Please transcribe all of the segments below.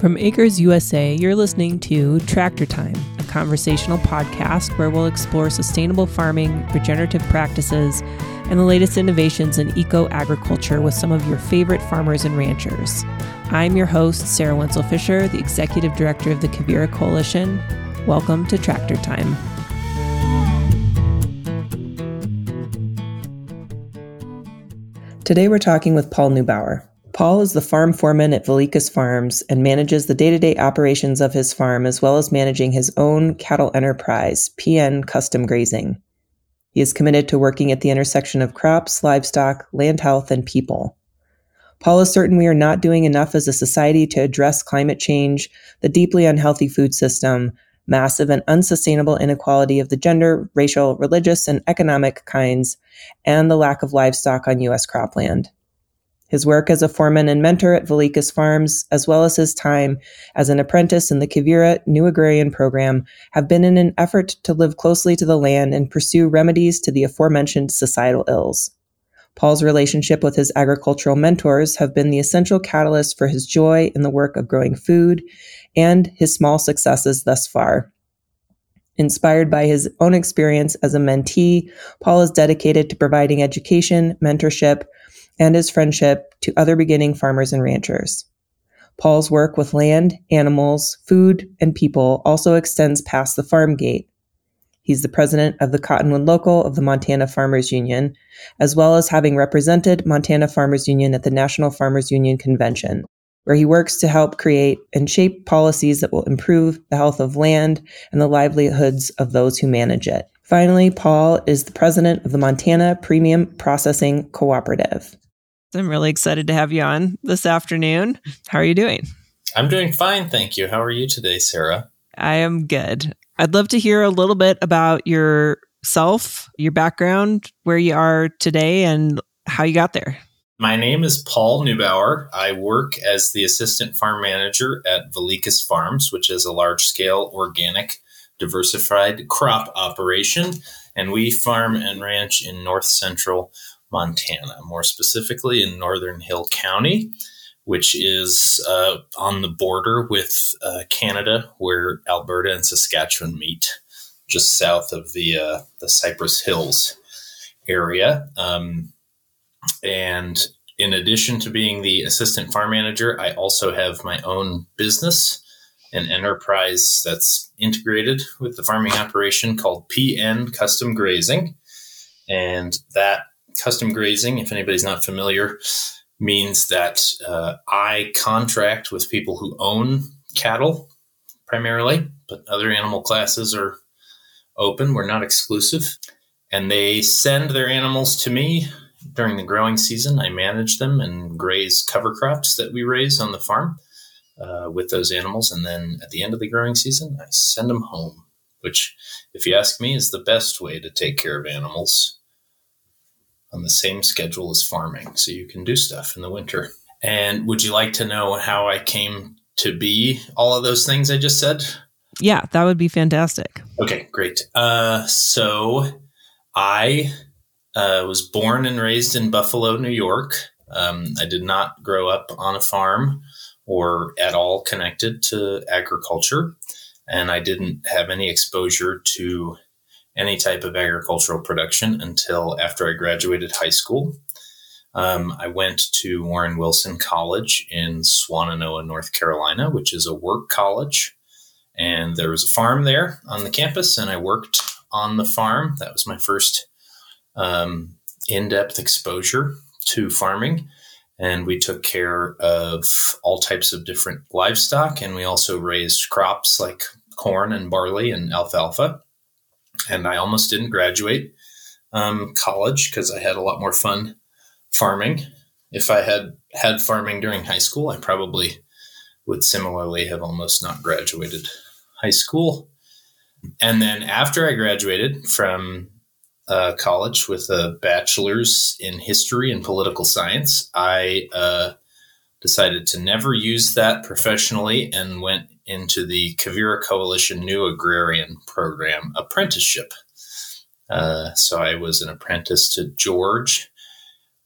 From Acres USA, you're listening to Tractor Time, a conversational podcast where we'll explore sustainable farming, regenerative practices, and the latest innovations in eco agriculture with some of your favorite farmers and ranchers. I'm your host, Sarah Wentzel Fisher, the Executive Director of the Quivira Coalition. Welcome to Tractor Time. Today we're talking with Paul Neubauer. Paul is the farm foreman at Vilicus Farms and manages the day to day operations of his farm as well as managing his own cattle enterprise, PN Custom Grazing. He is committed to working at the intersection of crops, livestock, land health, and people. Paul is certain we are not doing enough as a society to address climate change, the deeply unhealthy food system, massive and unsustainable inequality of the gender, racial, religious, and economic kinds, and the lack of livestock on U.S. cropland. His work as a foreman and mentor at Vilicus Farms, as well as his time as an apprentice in the Quivira New Agrarian Program, have been in an effort to live closely to the land and pursue remedies to the aforementioned societal ills. Paul's relationship with his agricultural mentors have been the essential catalyst for his joy in the work of growing food and his small successes thus far. Inspired by his own experience as a mentee, Paul is dedicated to providing education, mentorship, and his friendship to other beginning farmers and ranchers. Paul's work with land, animals, food, and people also extends past the farm gate. He's the president of the Cottonwood Local of the Montana Farmers Union, as well as having represented Montana Farmers Union at the National Farmers Union Convention where he works to help create and shape policies that will improve the health of land and the livelihoods of those who manage it. Finally, Paul is the president of the Montana Premium Processing Cooperative. I'm really excited to have you on this afternoon. How are you doing? I'm doing fine, thank you. How are you today, Sarah? I am good. I'd love to hear a little bit about yourself, your background, where you are today, and how you got there. My name is Paul Neubauer. I work as the assistant farm manager at Vilicus Farms, which is a large scale organic diversified crop operation. And we farm and ranch in north central Montana, more specifically in northern Hill County, which is uh, on the border with uh, Canada, where Alberta and Saskatchewan meet, just south of the, uh, the Cypress Hills area. Um, and in addition to being the assistant farm manager, I also have my own business, an enterprise that's integrated with the farming operation called PN Custom Grazing. And that custom grazing, if anybody's not familiar, means that uh, I contract with people who own cattle primarily, but other animal classes are open. We're not exclusive. And they send their animals to me during the growing season, I manage them and graze cover crops that we raise on the farm uh, with those animals. And then at the end of the growing season, I send them home, which, if you ask me, is the best way to take care of animals on the same schedule as farming. So you can do stuff in the winter. And would you like to know how I came to be all of those things I just said? Yeah, that would be fantastic. Okay, great. Uh, so I uh, was born and raised in Buffalo, New York. Um, I did not grow up on a farm or at all connected to agriculture, and I didn't have any exposure to any type of agricultural production until after I graduated high school. Um, I went to Warren Wilson College in Swannanoa, North Carolina, which is a work college. And there was a farm there on the campus, and I worked on the farm. That was my first um, in depth exposure to farming. And we took care of all types of different livestock. And we also raised crops like corn and barley and alfalfa. And I almost didn't graduate um, college because I had a lot more fun farming. If I had had farming during high school, I probably would similarly have almost not graduated high school. And then after I graduated from uh, college with a bachelor's in history and political science. I uh, decided to never use that professionally and went into the Quivira Coalition New Agrarian Program apprenticeship. Uh, so I was an apprentice to George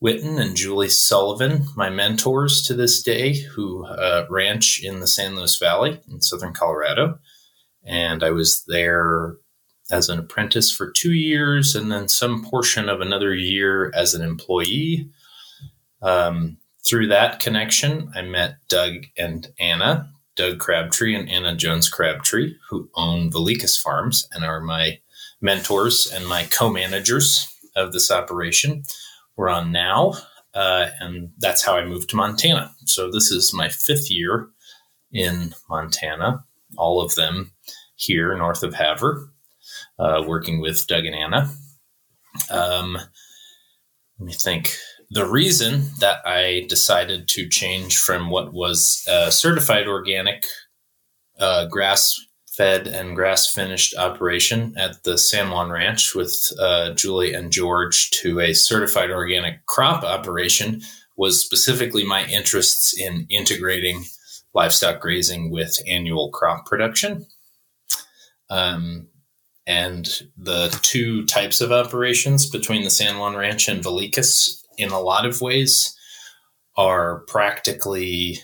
Whitten and Julie Sullivan, my mentors to this day, who uh, ranch in the San Luis Valley in southern Colorado. And I was there as an apprentice for two years and then some portion of another year as an employee. Um, through that connection, I met Doug and Anna, Doug Crabtree and Anna Jones Crabtree, who own Vilicus Farms and are my mentors and my co managers of this operation. We're on now, uh, and that's how I moved to Montana. So this is my fifth year in Montana, all of them here north of Havre, uh, working with Doug and Anna. Um, let me think. The reason that I decided to change from what was a certified organic uh, grass fed and grass finished operation at the San Juan Ranch with uh, Julie and George to a certified organic crop operation was specifically my interests in integrating livestock grazing with annual crop production. Um, and the two types of operations between the San Juan Ranch and Vilicus in a lot of ways are practically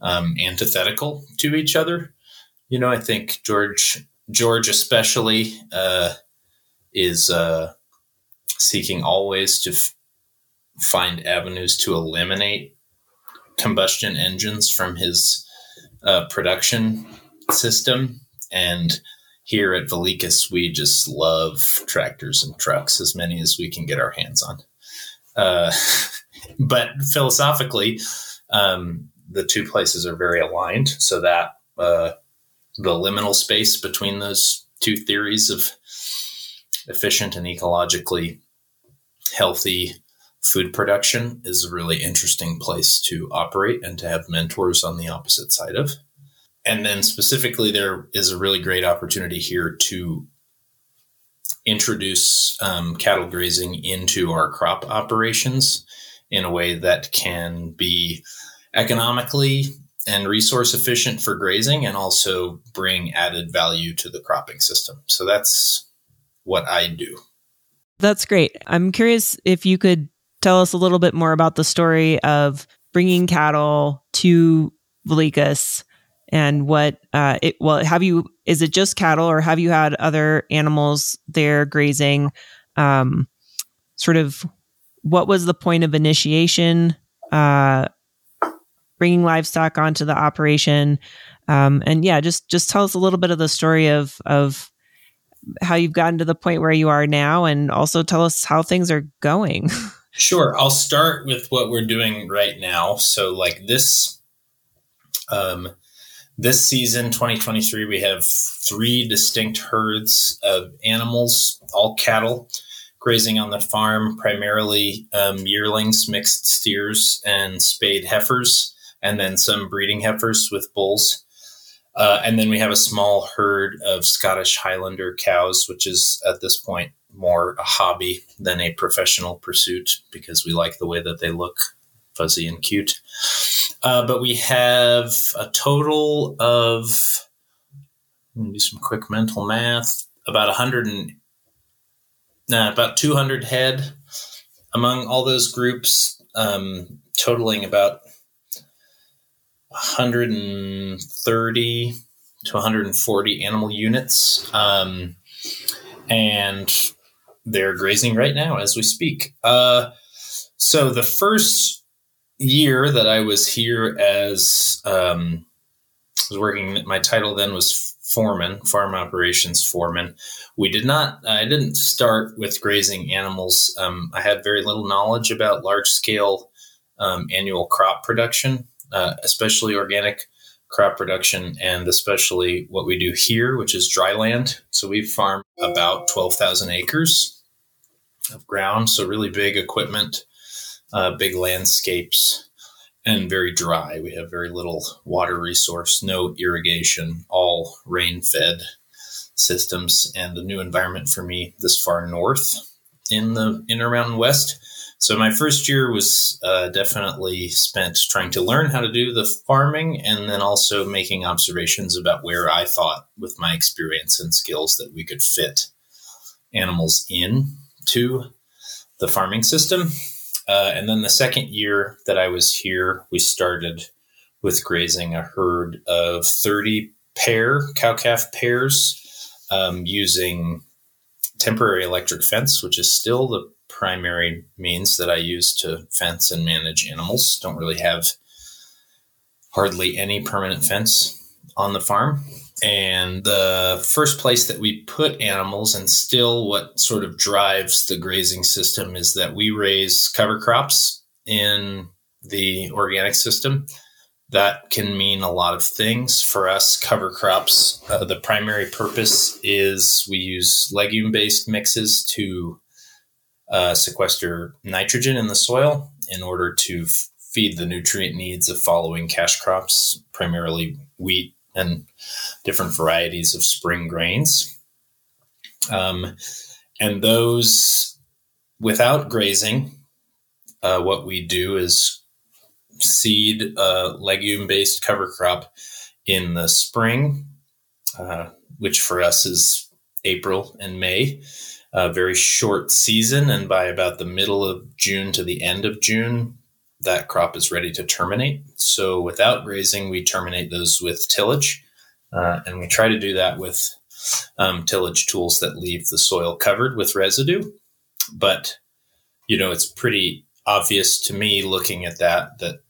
um, antithetical to each other. You know, I think George George especially uh, is uh, seeking always to f- find avenues to eliminate combustion engines from his uh, production system. And here at Vilicus, we just love tractors and trucks, as many as we can get our hands on. Uh, but philosophically, um, the two places are very aligned, so that uh, the liminal space between those two theories of efficient and ecologically healthy food production is a really interesting place to operate and to have mentors on the opposite side of. And then specifically, there is a really great opportunity here to introduce um, cattle grazing into our crop operations in a way that can be economically and resource efficient for grazing and also bring added value to the cropping system. So that's what I do. That's great. I'm curious if you could tell us a little bit more about the story of bringing cattle to Vilicus and what uh, it well have you is it just cattle or have you had other animals there grazing? Um, sort of what was the point of initiation uh, bringing livestock onto the operation? Um, and yeah just just tell us a little bit of the story of of how you've gotten to the point where you are now and also tell us how things are going. Sure. I'll start with what we're doing right now. So like this um, this season, 2023, we have three distinct herds of animals, all cattle, grazing on the farm, primarily um, yearlings, mixed steers, and spayed heifers, and then some breeding heifers with bulls. Uh, and then we have a small herd of Scottish Highlander cows, which is at this point more a hobby than a professional pursuit because we like the way that they look fuzzy and cute. Uh, but we have a total of, do some quick mental math, about 100 and, nah, about 200 head among all those groups, um, totaling about 130 to 140 animal units. Um, and they're grazing right now as we speak. Uh, so the first year that I was here as um, was working, my title then was foreman, farm operations foreman. We did not, I didn't start with grazing animals. Um, I had very little knowledge about large scale um, annual crop production, uh, especially organic crop production, and especially what we do here, which is dry land. So we farm about 12,000 acres of ground, so really big equipment uh, big landscapes, and very dry. We have very little water resource, no irrigation, all rain fed systems, and a new environment for me this far north in the Intermountain West. So my first year was uh, definitely spent trying to learn how to do the farming and then also making observations about where I thought with my experience and skills that we could fit animals in to the farming system. Uh, and then the second year that I was here, we started with grazing a herd of 30 pair cow calf pairs um, using temporary electric fence, which is still the primary means that I use to fence and manage animals. Don't really have hardly any permanent fence on the farm. And the first place that we put animals, and still what sort of drives the grazing system, is that we raise cover crops in the organic system. That can mean a lot of things. For us, cover crops, uh, the primary purpose is we use legume based mixes to uh, sequester nitrogen in the soil in order to f- feed the nutrient needs of following cash crops, primarily wheat, and different varieties of spring grains. Um, and those, without grazing, uh, what we do is seed a legume based cover crop in the spring, uh, which for us is April and May. A very short season, and by about the middle of June to the end of June, that crop is ready to terminate. So without grazing, we terminate those with tillage. Uh, and we try to do that with um, tillage tools that leave the soil covered with residue. But, you know, it's pretty obvious to me looking at that, that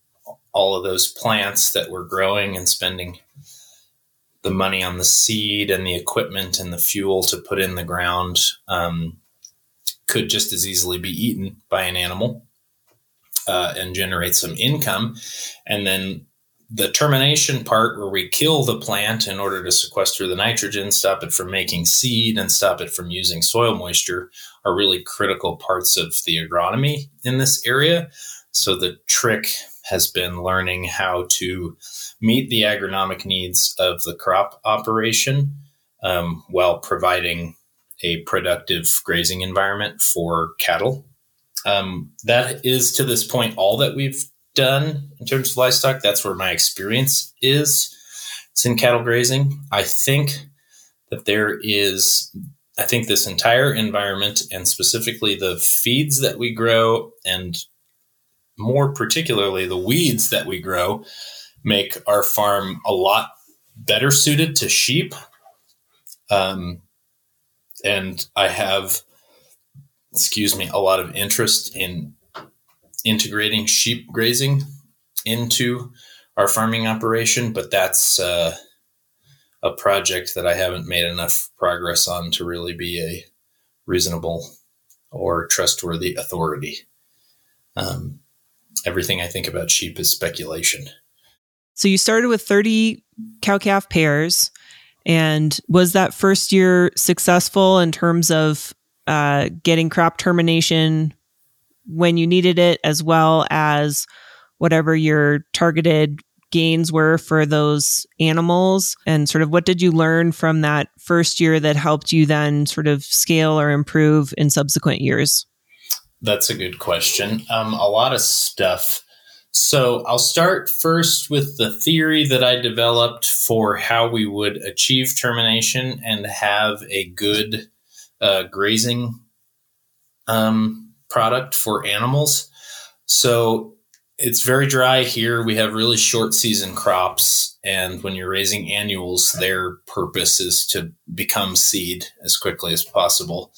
all of those plants that we're growing and spending the money on the seed and the equipment and the fuel to put in the ground um, could just as easily be eaten by an animal uh, and generate some income. And then the termination part, where we kill the plant in order to sequester the nitrogen, stop it from making seed, and stop it from using soil moisture, are really critical parts of the agronomy in this area. So the trick has been learning how to meet the agronomic needs of the crop operation um, while providing a productive grazing environment for cattle um, that is to this point all that we've done in terms of livestock. That's where my experience is. It's in cattle grazing. I think that there is, I think this entire environment and specifically the feeds that we grow and more particularly the weeds that we grow make our farm a lot better suited to sheep. Um, and I have excuse me, a lot of interest in integrating sheep grazing into our farming operation, but that's uh, a project that I haven't made enough progress on to really be a reasonable or trustworthy authority. Um, everything I think about sheep is speculation. So you started with 30 cow calf pairs. And was that first year successful in terms of uh, getting crop termination when you needed it, as well as whatever your targeted gains were for those animals. And sort of what did you learn from that first year that helped you then sort of scale or improve in subsequent years? That's a good question. Um, a lot of stuff. So i'll start first with the theory that i developed for how we would achieve termination and have a good uh, grazing um, product for animals. So it's very dry here. We have really short season crops. And when you're raising annuals, their purpose is to become seed as quickly as possible.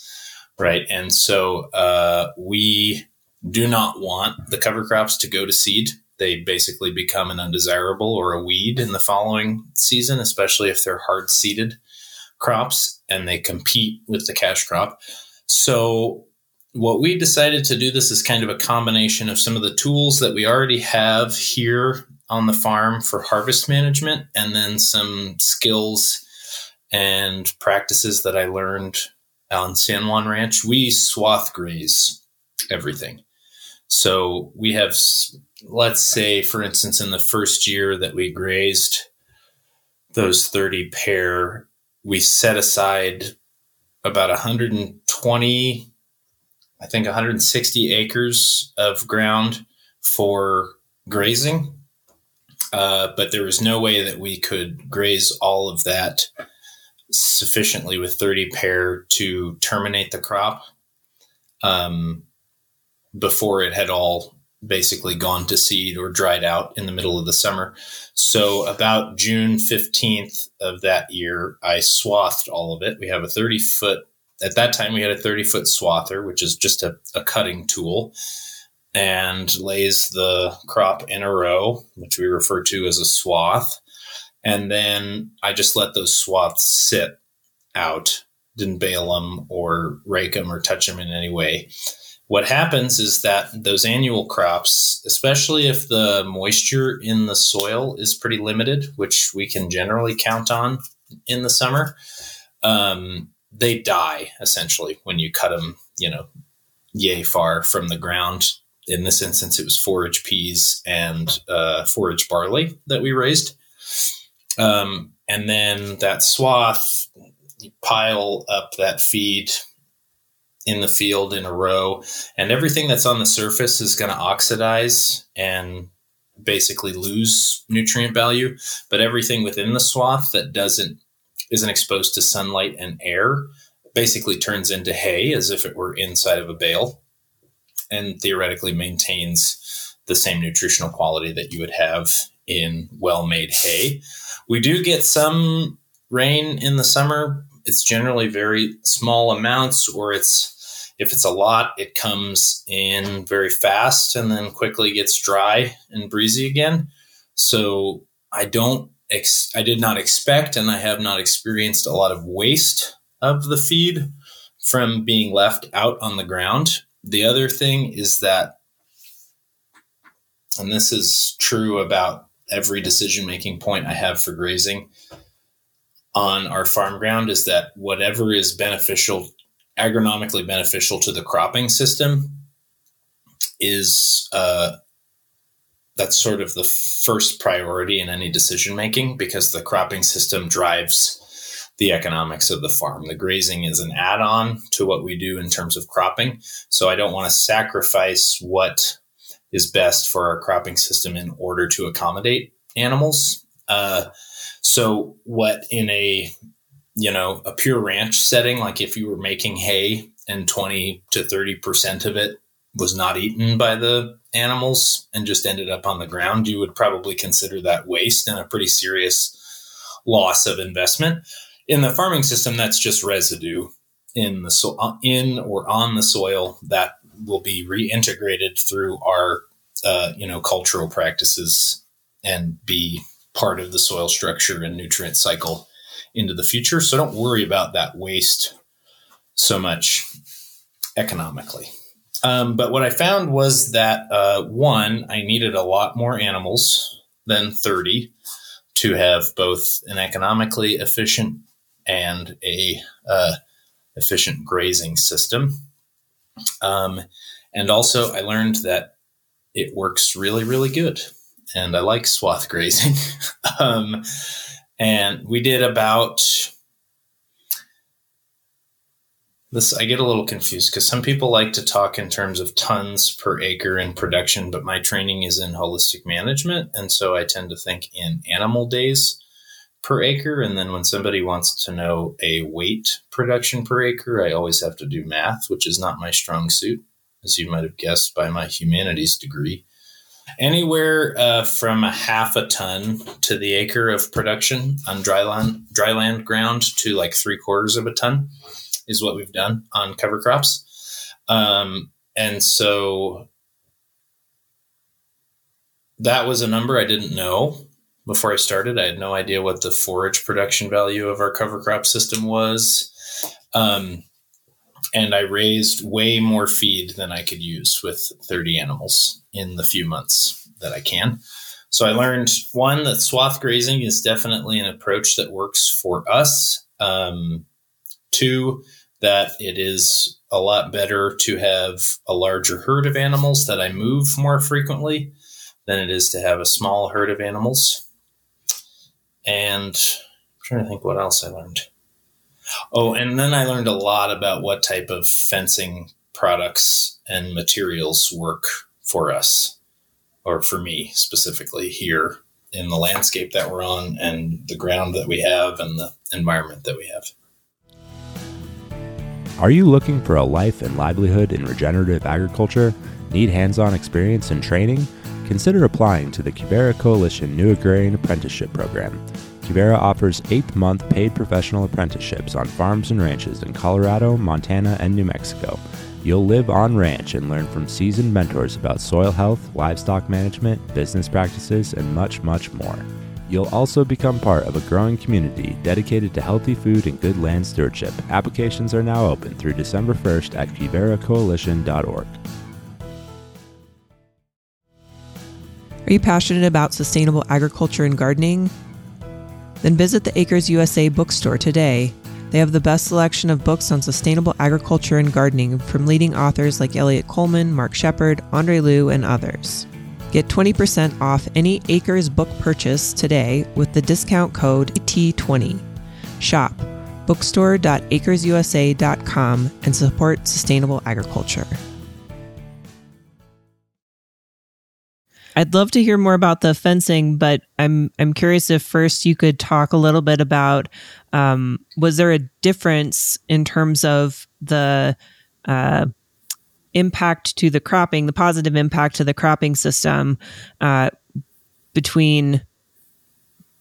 Right. And so uh, we do not want the cover crops to go to seed. They basically become an undesirable or a weed in the following season, especially if they're hard seeded crops and they compete with the cash crop. So what we decided to do this is kind of a combination of some of the tools that we already have here on the farm for harvest management and then some skills and practices that I learned on San Juan Ranch. We swath graze everything. So we have, let's say, for instance, in the first year that we grazed those 30 pair we set aside about 120, I think 160 acres of ground for grazing. Uh, but there was no way that we could graze all of that sufficiently with 30 pair to terminate the crop. Um, before it had all basically gone to seed or dried out in the middle of the summer. So about June 15th of that year, I swathed all of it. We have a 30 foot, at that time, we had a 30 foot swather, which is just a, a cutting tool and lays the crop in a row, which we refer to as a swath. And then I just let those swaths sit out, didn't bale them or rake them or touch them in any way what happens is that those annual crops, especially if the moisture in the soil is pretty limited, which we can generally count on in the summer, um, they die essentially when you cut them, you know, yay far from the ground. In this instance, it was forage peas and uh, forage barley that we raised. Um, and then that swath, you pile up that feed in the field in a row, and everything that's on the surface is going to oxidize and basically lose nutrient value. But everything within the swath that doesn't isn't exposed to sunlight and air basically turns into hay as if it were inside of a bale, and theoretically maintains the same nutritional quality that you would have in well-made hay. We do get some rain in the summer. It's generally very small amounts, or it's if it's a lot, it comes in very fast and then quickly gets dry and breezy again. So I don't, ex- I did not expect and I have not experienced a lot of waste of the feed from being left out on the ground. The other thing is that, and this is true about every decision making point I have for grazing on our farm ground, is that whatever is beneficial agronomically beneficial to the cropping system is uh, that's sort of the first priority in any decision making because the cropping system drives the economics of the farm. The grazing is an add on to what we do in terms of cropping. So I don't want to sacrifice what is best for our cropping system in order to accommodate animals. Uh, so, what in a you know, a pure ranch setting, like if you were making hay and 20 to 30% of it was not eaten by the animals and just ended up on the ground, you would probably consider that waste and a pretty serious loss of investment. In the farming system, that's just residue in the so- in or on the soil that will be reintegrated through our uh, you know cultural practices and be part of the soil structure and nutrient cycle into the future. So don't worry about that waste so much economically. Um, but what I found was that uh, one, I needed a lot more animals than 30 to have both an economically efficient and a uh, efficient grazing system. Um, and also, I learned that it works really, really good. And I like swath grazing. um, and we did about this i get a little confused because some people like to talk in terms of tons per acre in production but my training is in holistic management and so i tend to think in animal days per acre. And then when somebody wants to know a weight production per acre i always have to do math which is not my strong suit as you might have guessed by my humanities degree Anywhere uh, from a half a ton to the acre of production on dry land, dry land ground to like three quarters of a ton is what we've done on cover crops. Um, and so that was a number I didn't know before I started. I had no idea what the forage production value of our cover crop system was. Um, and I raised way more feed than I could use with 30 animals in the few months that I can. So I learned one that swath grazing is definitely an approach that works for us. Um, two, that it is a lot better to have a larger herd of animals that I move more frequently than it is to have a small herd of animals. And I'm trying to think what else I learned. Oh, and then I learned a lot about what type of fencing products and materials work for us, or for me specifically here in the landscape that we're on and the ground that we have and the environment that we have. Are you looking for a life and livelihood in regenerative agriculture? Need hands on experience and training? Consider applying to the Quivira Coalition New Agrarian Apprenticeship Program. Quivira offers eight month paid professional apprenticeships on farms and ranches in Colorado, Montana, and New Mexico. You'll live on ranch and learn from seasoned mentors about soil health, livestock management, business practices, and much, much more. You'll also become part of a growing community dedicated to healthy food and good land stewardship. Applications are now open through December 1st at quiviracoalition.org. Are you passionate about sustainable agriculture and gardening? Then visit the Acres USA bookstore today they have the best selection of books on sustainable agriculture and gardening from leading authors like Eliot Coleman, Mark Shepard, Andre Leu, and others. Get 20% off any Acres book purchase today with the discount code T20. Shop bookstore.acresusa.com and support sustainable agriculture. I'd love to hear more about the fencing, but I'm I'm curious if first you could talk a little bit about um, was there a difference in terms of the uh, impact to the cropping, the positive impact to the cropping system uh, between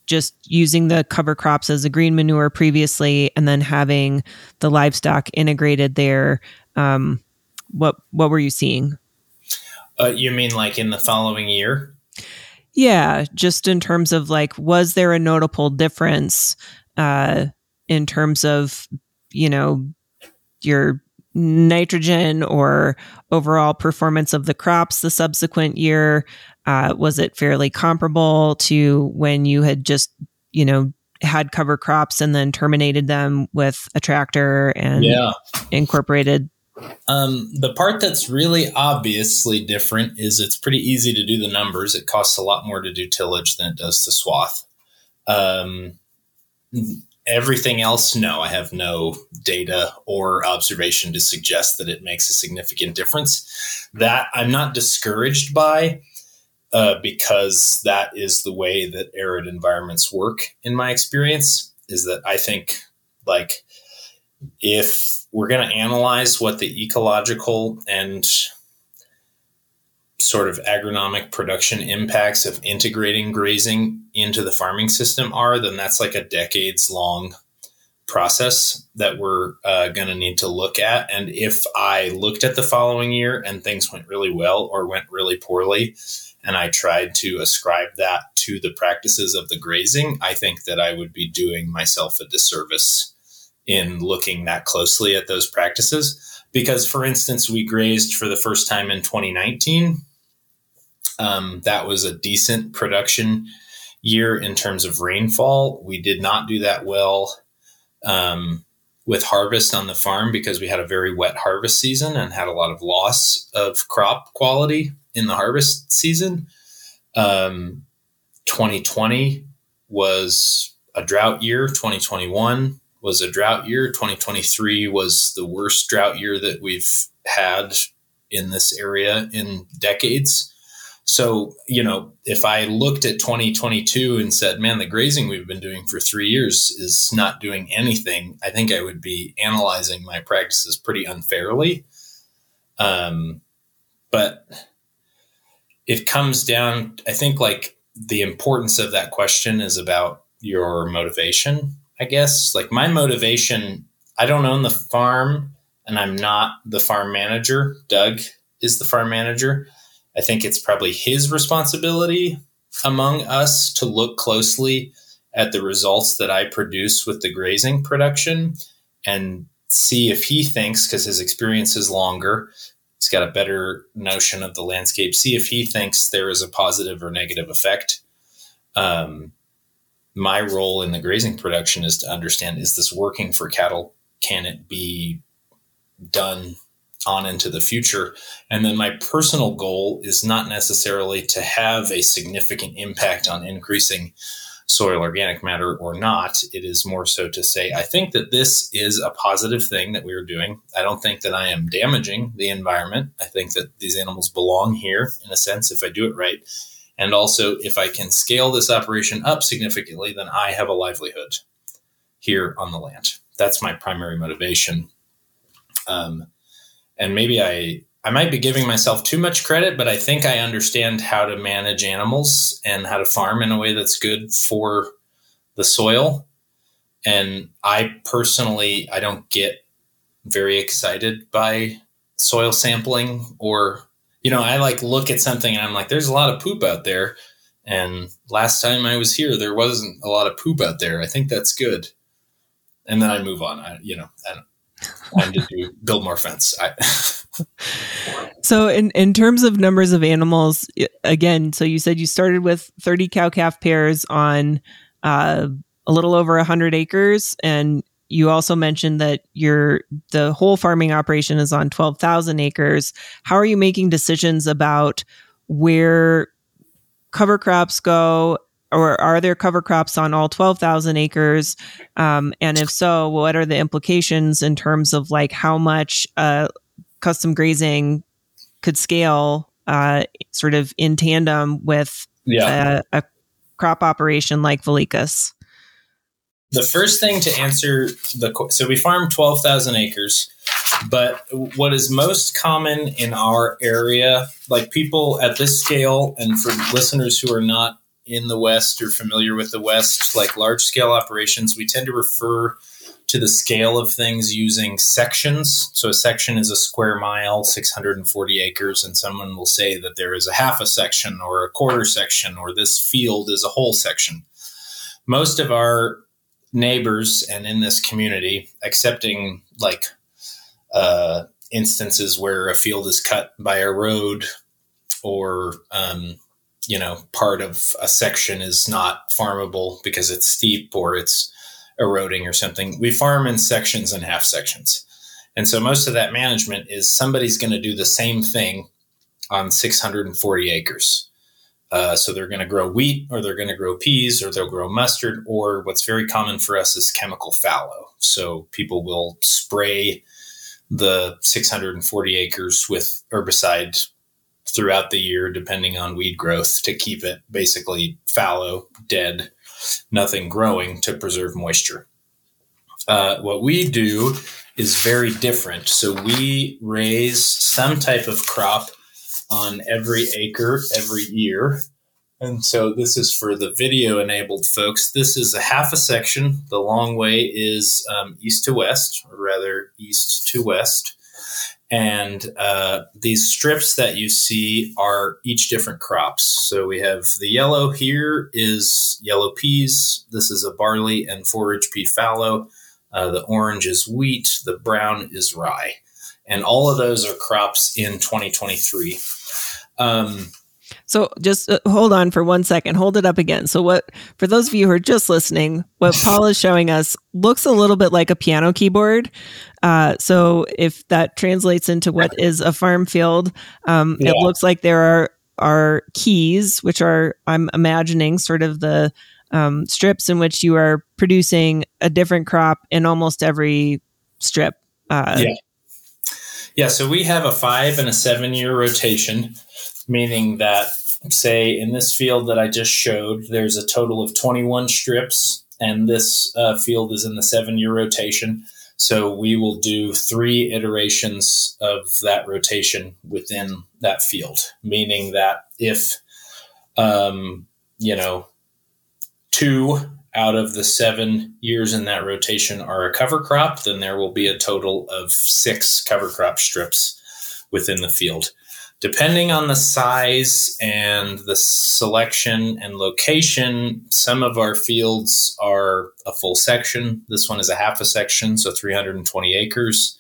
just using the cover crops as a green manure previously and then having the livestock integrated there? Um, what what were you seeing? Uh, you mean like in the following year? Yeah, just in terms of like, was there a notable difference uh, in terms of, you know, your nitrogen or overall performance of the crops the subsequent year? Uh, was it fairly comparable to when you had just, you know, had cover crops and then terminated them with a tractor and yeah. incorporated um, the part that's really obviously different is it's pretty easy to do the numbers. It costs a lot more to do tillage than it does to swath. Um, everything else, no, I have no data or observation to suggest that it makes a significant difference. That I'm not discouraged by. Uh, because that is the way that arid environments work in my experience is that i think like if we're going to analyze what the ecological and sort of agronomic production impacts of integrating grazing into the farming system are, then that's like a decades long process that we're uh, going to need to look at. And if I looked at the following year and things went really well or went really poorly, and I tried to ascribe that to the practices of the grazing, I think that I would be doing myself a disservice in looking that closely at those practices. Because, for instance, we grazed for the first time in 2019. Um, that was a decent production year in terms of rainfall. We did not do that well um, with harvest on the farm because we had a very wet harvest season and had a lot of loss of crop quality in the harvest season. Um, 2020 was a drought year. 2021 was a drought year. 2023 was the worst drought year that we've had in this area in decades. So, you know, if I looked at 2022 and said, man, the grazing we've been doing for three years is not doing anything, I think I would be analyzing my practices pretty unfairly. Um, but it comes down, I think, like the importance of that question is about your motivation I guess. Like my motivation, I don't own the farm and I'm not the farm manager. Doug is the farm manager. I think it's probably his responsibility among us to look closely at the results that I produce with the grazing production and see if he thinks, because his experience is longer, he's got a better notion of the landscape, see if he thinks there is a positive or negative effect. Um, my role in the grazing production is to understand is this working for cattle? Can it be done on into the future? And then my personal goal is not necessarily to have a significant impact on increasing soil organic matter or not. It is more so to say, I think that this is a positive thing that we are doing. I don't think that I am damaging the environment. I think that these animals belong here in a sense if I do it right. And also, if I can scale this operation up significantly, then I have a livelihood here on the land. That's my primary motivation. Um, and maybe I I might be giving myself too much credit, but I think I understand how to manage animals and how to farm in a way that's good for the soil. And I personally, I don't get very excited by soil sampling or, you know, I like look at something and I'm like, there's a lot of poop out there. And last time I was here, there wasn't a lot of poop out there. I think that's good. And then I move on. I, you know, I don't, to do, build more fence. I, so in, in terms of numbers of animals, again, so you said you started with 30 cow calf pairs on uh, a little over 100 acres and you also mentioned that your the whole farming operation is on 12,000 acres. How are you making decisions about where cover crops go or are there cover crops on all 12,000 acres? Um, and if so, what are the implications in terms of like how much uh, custom grazing could scale uh, sort of in tandem with yeah. a, a crop operation like Vilicus? The first thing to answer the so we farm 12,000 acres, but what is most common in our area, like people at this scale, and for listeners who are not in the West or familiar with the West, like large scale operations, we tend to refer to the scale of things using sections. So a section is a square mile, 640 acres, and someone will say that there is a half a section or a quarter section or this field is a whole section. Most of our neighbors and in this community, accepting like uh, instances where a field is cut by a road or um, you know part of a section is not farmable because it's steep or it's eroding or something. We farm in sections and half sections. And so most of that management is somebody's going to do the same thing on 640 acres. Uh, so they're going to grow wheat or they're going to grow peas or they'll grow mustard or what's very common for us is chemical fallow. So people will spray the 640 acres with herbicide throughout the year, depending on weed growth, to keep it basically fallow, dead, nothing growing to preserve moisture. Uh, what we do is very different. So we raise some type of crop on every acre every year. And so this is for the video enabled folks. This is a half a section. The long way is um, east to west, or rather east to west. And uh, these strips that you see are each different crops. So we have the yellow here is yellow peas. This is a barley and forage pea fallow. Uh, the orange is wheat. The brown is rye. And all of those are crops in 2023. Um, so just uh, hold on for one second. Hold it up again. So what for those of you who are just listening, what Paul is showing us looks a little bit like a piano keyboard. Uh, so if that translates into what is a farm field, um, yeah. it looks like there are are keys, which are I'm imagining sort of the um, strips in which you are producing a different crop in almost every strip. Uh, yeah. Yeah. So we have a five and a seven year rotation meaning that, say, in this field that I just showed, there's a total of 21 strips, and this uh, field is in the seven year rotation. So we will do three iterations of that rotation within that field, meaning that if, um, you know, two out of the seven years in that rotation are a cover crop, then there will be a total of six cover crop strips within the field depending on the size and the selection and location, some of our fields are a full section. This one is a half a section, so 320 acres.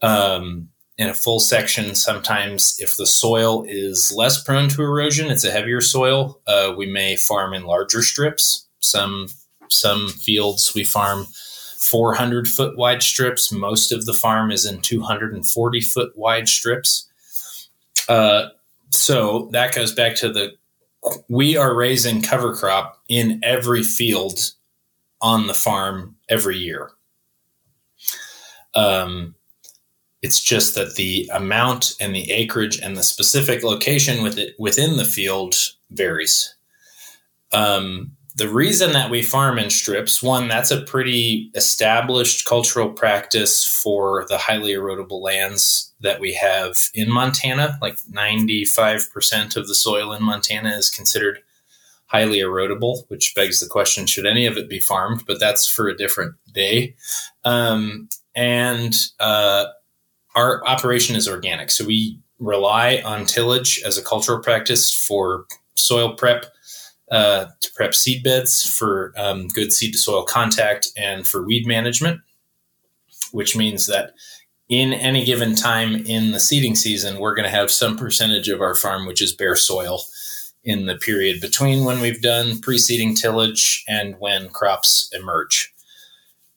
Um, in a full section, sometimes if the soil is less prone to erosion, it's a heavier soil. Uh, we may farm in larger strips. Some some fields we farm 400 foot wide strips. Most of the farm is in 240 foot wide strips. Uh, so that goes back to the we are raising cover crop in every field on the farm every year. Um, it's just that the amount and the acreage and the specific location with it, within the field varies. Um, the reason that we farm in strips, one, that's a pretty established cultural practice for the highly erodible lands that we have in Montana. Like 95% of the soil in Montana is considered highly erodible, which begs the question should any of it be farmed? But that's for a different day. Um, and uh, our operation is organic. So we rely on tillage as a cultural practice for soil prep uh, to prep seed beds for um, good seed to soil contact and for weed management, which means that in any given time in the seeding season, we're going to have some percentage of our farm which is bare soil in the period between when we've done pre-seeding tillage and when crops emerge.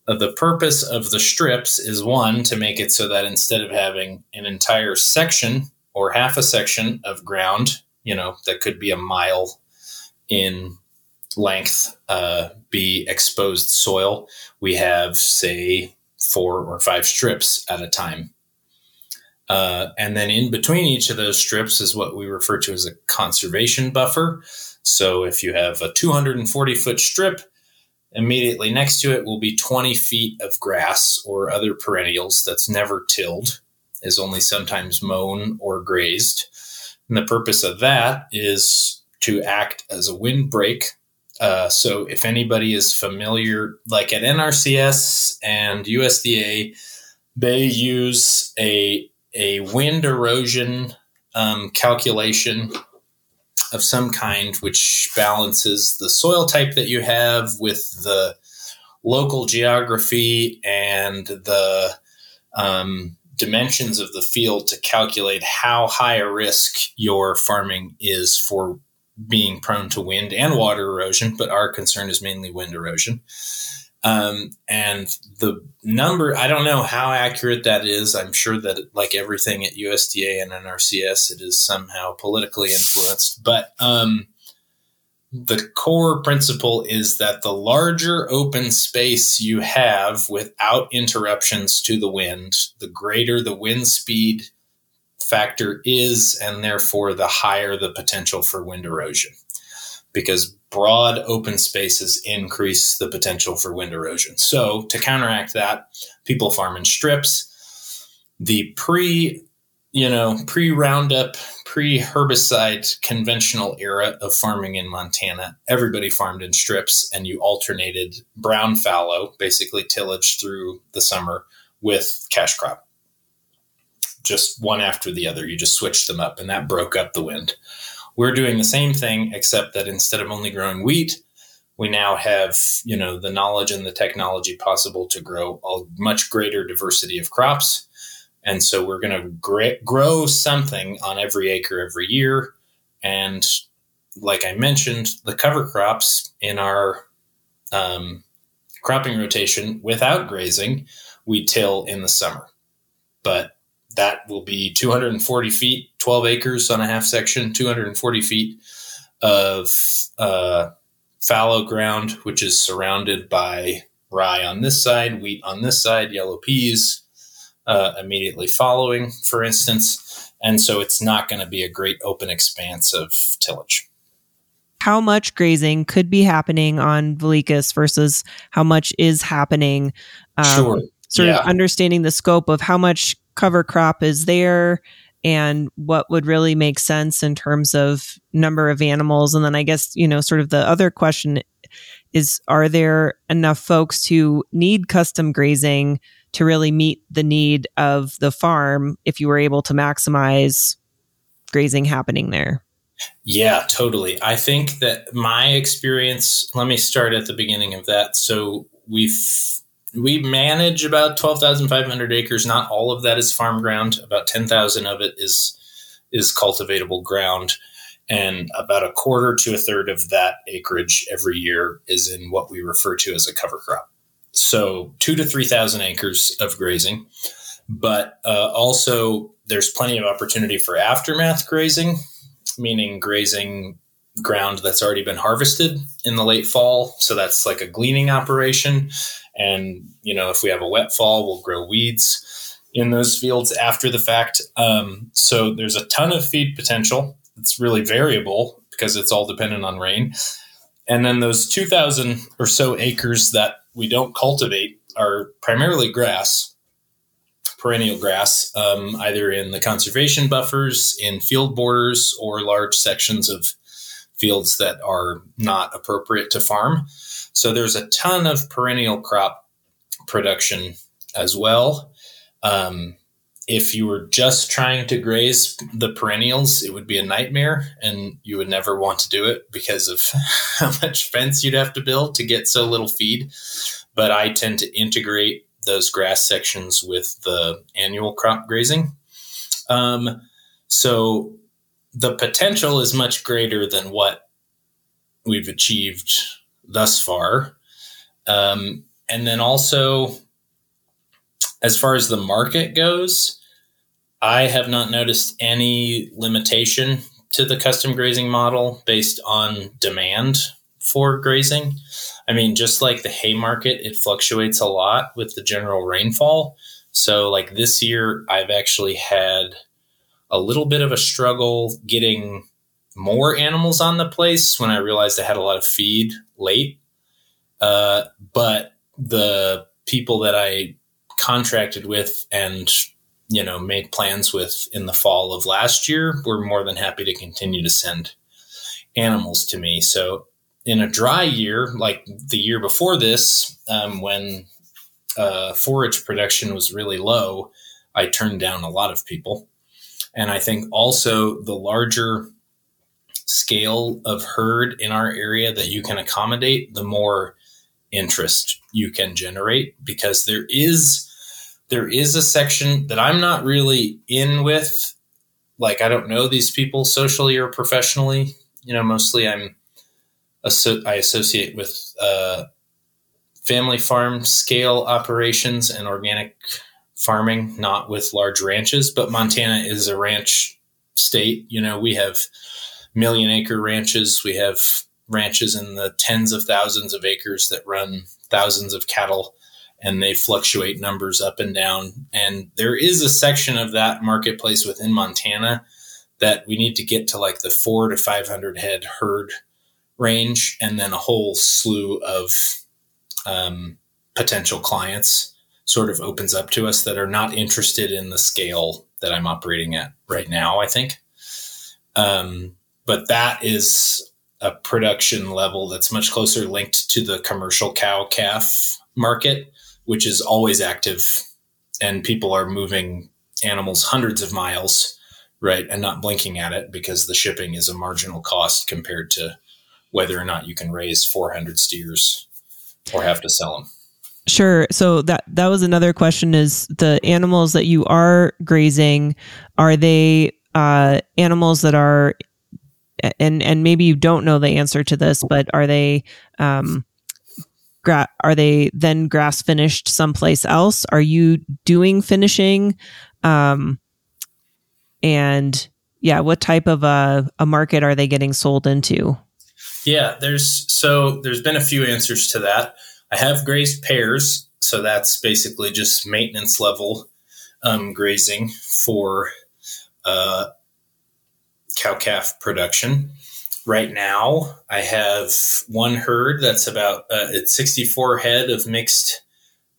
Uh, the purpose of the strips is one to make it so that instead of having an entire section or half a section of ground, you know, that could be a mile in length uh, be exposed soil. We have, say, four or five strips at a time. Uh, and then in between each of those strips is what we refer to as a conservation buffer. So if you have a 240 foot strip, immediately next to it will be 20 feet of grass or other perennials that's never tilled, is only sometimes mown or grazed. And the purpose of that is to act as a windbreak. Uh, so if anybody is familiar, like at NRCS and USDA, they use a a wind erosion um, calculation of some kind, which balances the soil type that you have with the local geography and the um, dimensions of the field to calculate how high a risk your farming is for being prone to wind and water erosion, but our concern is mainly wind erosion. Um, and the number, I don't know how accurate that is. I'm sure that, like everything at USDA and NRCS, it is somehow politically influenced. But um, the core principle is that the larger open space you have without interruptions to the wind, the greater the wind speed factor is, and therefore the higher the potential for wind erosion. Because broad open spaces increase the potential for wind erosion. So, to counteract that, people farm in strips. The pre, you know, pre Roundup, pre herbicide conventional era of farming in Montana, everybody farmed in strips and you alternated brown fallow, basically tillage through the summer, with cash crop just one after the other. You just switched them up, and that broke up the wind. We're doing the same thing, except that instead of only growing wheat, we now have you know the knowledge and the technology possible to grow a much greater diversity of crops. And so we're going to grow something on every acre every year. And like I mentioned, the cover crops in our um, cropping rotation without grazing, we till in the summer. But that will be 240 feet, 12 acres on a half section, 240 feet of uh, fallow ground, which is surrounded by rye on this side, wheat on this side, yellow peas uh, immediately following, for instance. And so it's not going to be a great open expanse of tillage. How much grazing could be happening on Vilicus versus how much is happening? Um, sure. Sort yeah. of understanding the scope of how much cover crop is there and what would really make sense in terms of number of animals. And then i guess you know sort of the other question is are there enough folks who need custom grazing to really meet the need of the farm if you were able to maximize grazing happening there? Yeah totally. I think that my experience let me start at the beginning of that. So we've we manage about 12,500 acres. Not all of that is farm ground. About 10,000 of it is is cultivatable ground and about a quarter to a third of that acreage every year is in what we refer to as a cover crop. So, 2 to 3,000 acres of grazing. But uh, also there's plenty of opportunity for aftermath grazing, meaning grazing ground that's already been harvested in the late fall. So that's like a gleaning operation. And, you know, if we have a wet fall, we'll grow weeds in those fields after the fact. Um, so there's a ton of feed potential. It's really variable because it's all dependent on rain. and then those 2,000 or so acres that we don't cultivate are primarily grass, perennial grass, um, either in the conservation buffers, in field borders, or large sections of fields that are not appropriate to farm. So there's a ton of perennial crop production as well. Um, if you were just trying to graze the perennials, it would be a nightmare and you would never want to do it because of how much fence you'd have to build to get so little feed. But I tend to integrate those grass sections with the annual crop grazing. Um, so the potential is much greater than what we've achieved thus far. Um, and then also, as far as the market goes, I have not noticed any limitation to the custom grazing model based on demand for grazing. I mean, just like the hay market, it fluctuates a lot with the general rainfall. So, like this year, I've actually had a little bit of a struggle getting more animals on the place when I realized I had a lot of feed late. Uh, but the people that I contracted with and you know made plans with in the fall of last year were more than happy to continue to send animals to me. So in a dry year like the year before this, um, when uh, forage production was really low, I turned down a lot of people. And I think also the larger scale of herd in our area that you can accommodate, the more interest you can generate because there is there is a section that I'm not really in with. Like I don't know these people socially or professionally. You know, mostly I'm I associate with uh, family farm scale operations and organic farming, not with large ranches. But Montana is a ranch state. You know, we have million acre ranches. We have ranches in the tens of thousands of acres that run thousands of cattle and they fluctuate numbers up and down. And there is a section of that marketplace within Montana that we need to get to like the four to 500 head herd range, and then a whole slew of um, potential clients sort of opens up to us that are not interested in the scale that I'm operating at right now, I think. Um, but that is a production level that's much closer linked to the commercial cow calf market, which is always active and people are moving animals hundreds of miles, right? And not blinking at it because the shipping is a marginal cost compared to whether or not you can raise 400 steers or have to sell them. Sure. So that that was another question is the animals that you are grazing are they uh, animals that are and and maybe you don't know the answer to this, but are they um, gra- are they then grass finished someplace else? Are you doing finishing? Um, and yeah, what type of a, a market are they getting sold into? Yeah, there's so there's been a few answers to that. I have grazed pairs, so that's basically just maintenance level um, grazing for uh, cow calf production. Right now, I have one herd that's about uh, it's 64 head of mixed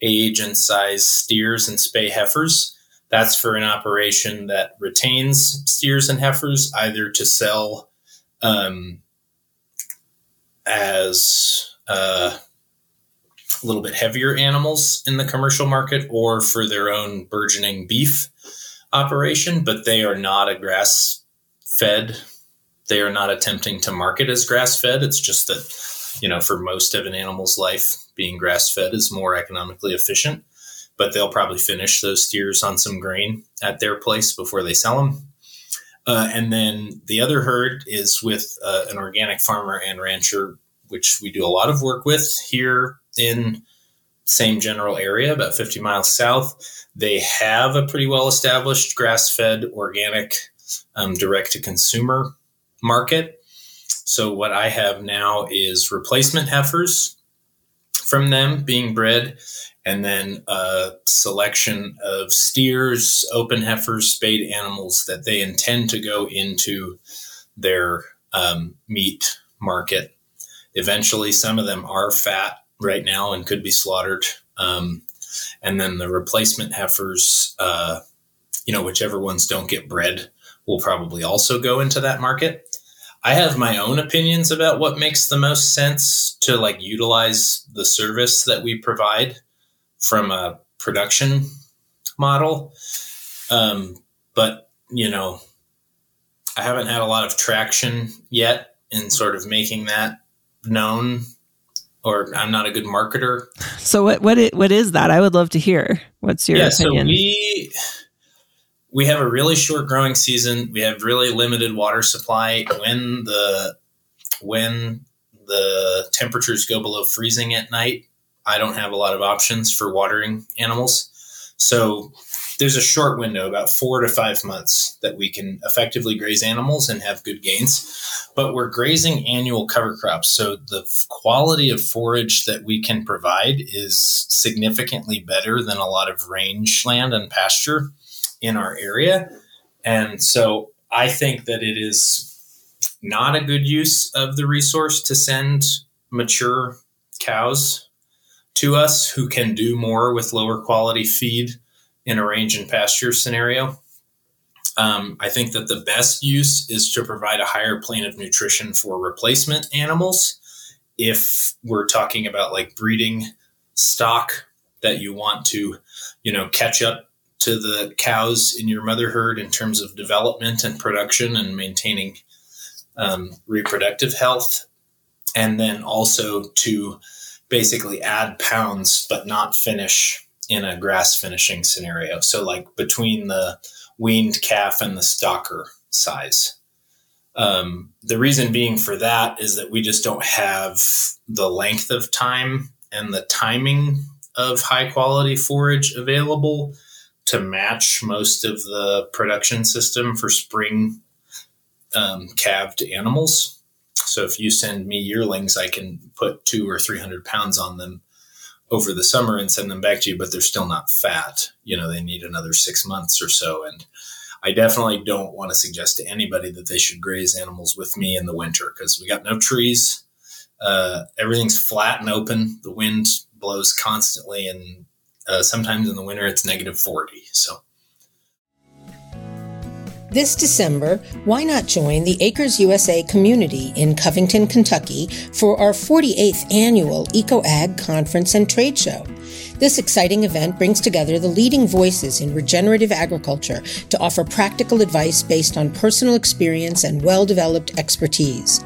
age and size steers and spay heifers. That's for an operation that retains steers and heifers either to sell um, as uh, a little bit heavier animals in the commercial market or for their own burgeoning beef operation, but they are not a grass fed. They are not attempting to market as grass fed. It's just that, you know, for most of an animal's life, being grass fed is more economically efficient. But they'll probably finish those steers on some grain at their place before they sell them. Uh, and then the other herd is with uh, an organic farmer and rancher, which we do a lot of work with here in same general area, about 50 miles south. They have a pretty well established grass fed organic um, direct to consumer market. So what I have now is replacement heifers from them being bred and then a selection of steers, open heifers, spayed animals that they intend to go into their um, meat market. Eventually, some of them are fat right now and could be slaughtered. Um, and then the replacement heifers, uh, you know, whichever ones don't get bred, will probably also go into that market. I have my own opinions about what makes the most sense to like utilize the service that we provide from a production model. Um, but, you know, I haven't had a lot of traction yet in sort of making that known or I'm not a good marketer. So what what is, what is that? I would love to hear. What's your yeah, opinion? So we we have a really short growing season. We have really limited water supply. When the when the temperatures go below freezing at night, I don't have a lot of options for watering animals. So there's a short window, about four to five months, that we can effectively graze animals and have good gains. But we're grazing annual cover crops. So the quality of forage that we can provide is significantly better than a lot of rangeland and pasture in our area. And so I think that it is not a good use of the resource to send mature cows to us who can do more with lower quality feed in a range and pasture scenario. Um, I think that the best use is to provide a higher plane of nutrition for replacement animals. If we're talking about like breeding stock that you want to, you know, catch up to the cows in your mother herd in terms of development and production and maintaining um, reproductive health, and then also to basically add pounds but not finish in a grass finishing scenario. So, like between the weaned calf and the stocker size. Um, the reason being for that is that we just don't have the length of time and the timing of high quality forage available to match most of the production system for spring um, calved animals. So if you send me yearlings, I can put two or 300 pounds on them over the summer and send them back to you, but they're still not fat. You know, they need another six months or so. And I definitely don't want to suggest to anybody that they should graze animals with me in the winter because we got no trees. Uh, everything's flat and open. The wind blows constantly, and uh, sometimes in the winter it's negative 40. So this December, why not join the Acres USA community in Covington, Kentucky for our 48th annual EcoAg Conference and Trade Show? This exciting event brings together the leading voices in regenerative agriculture to offer practical advice based on personal experience and well developed expertise.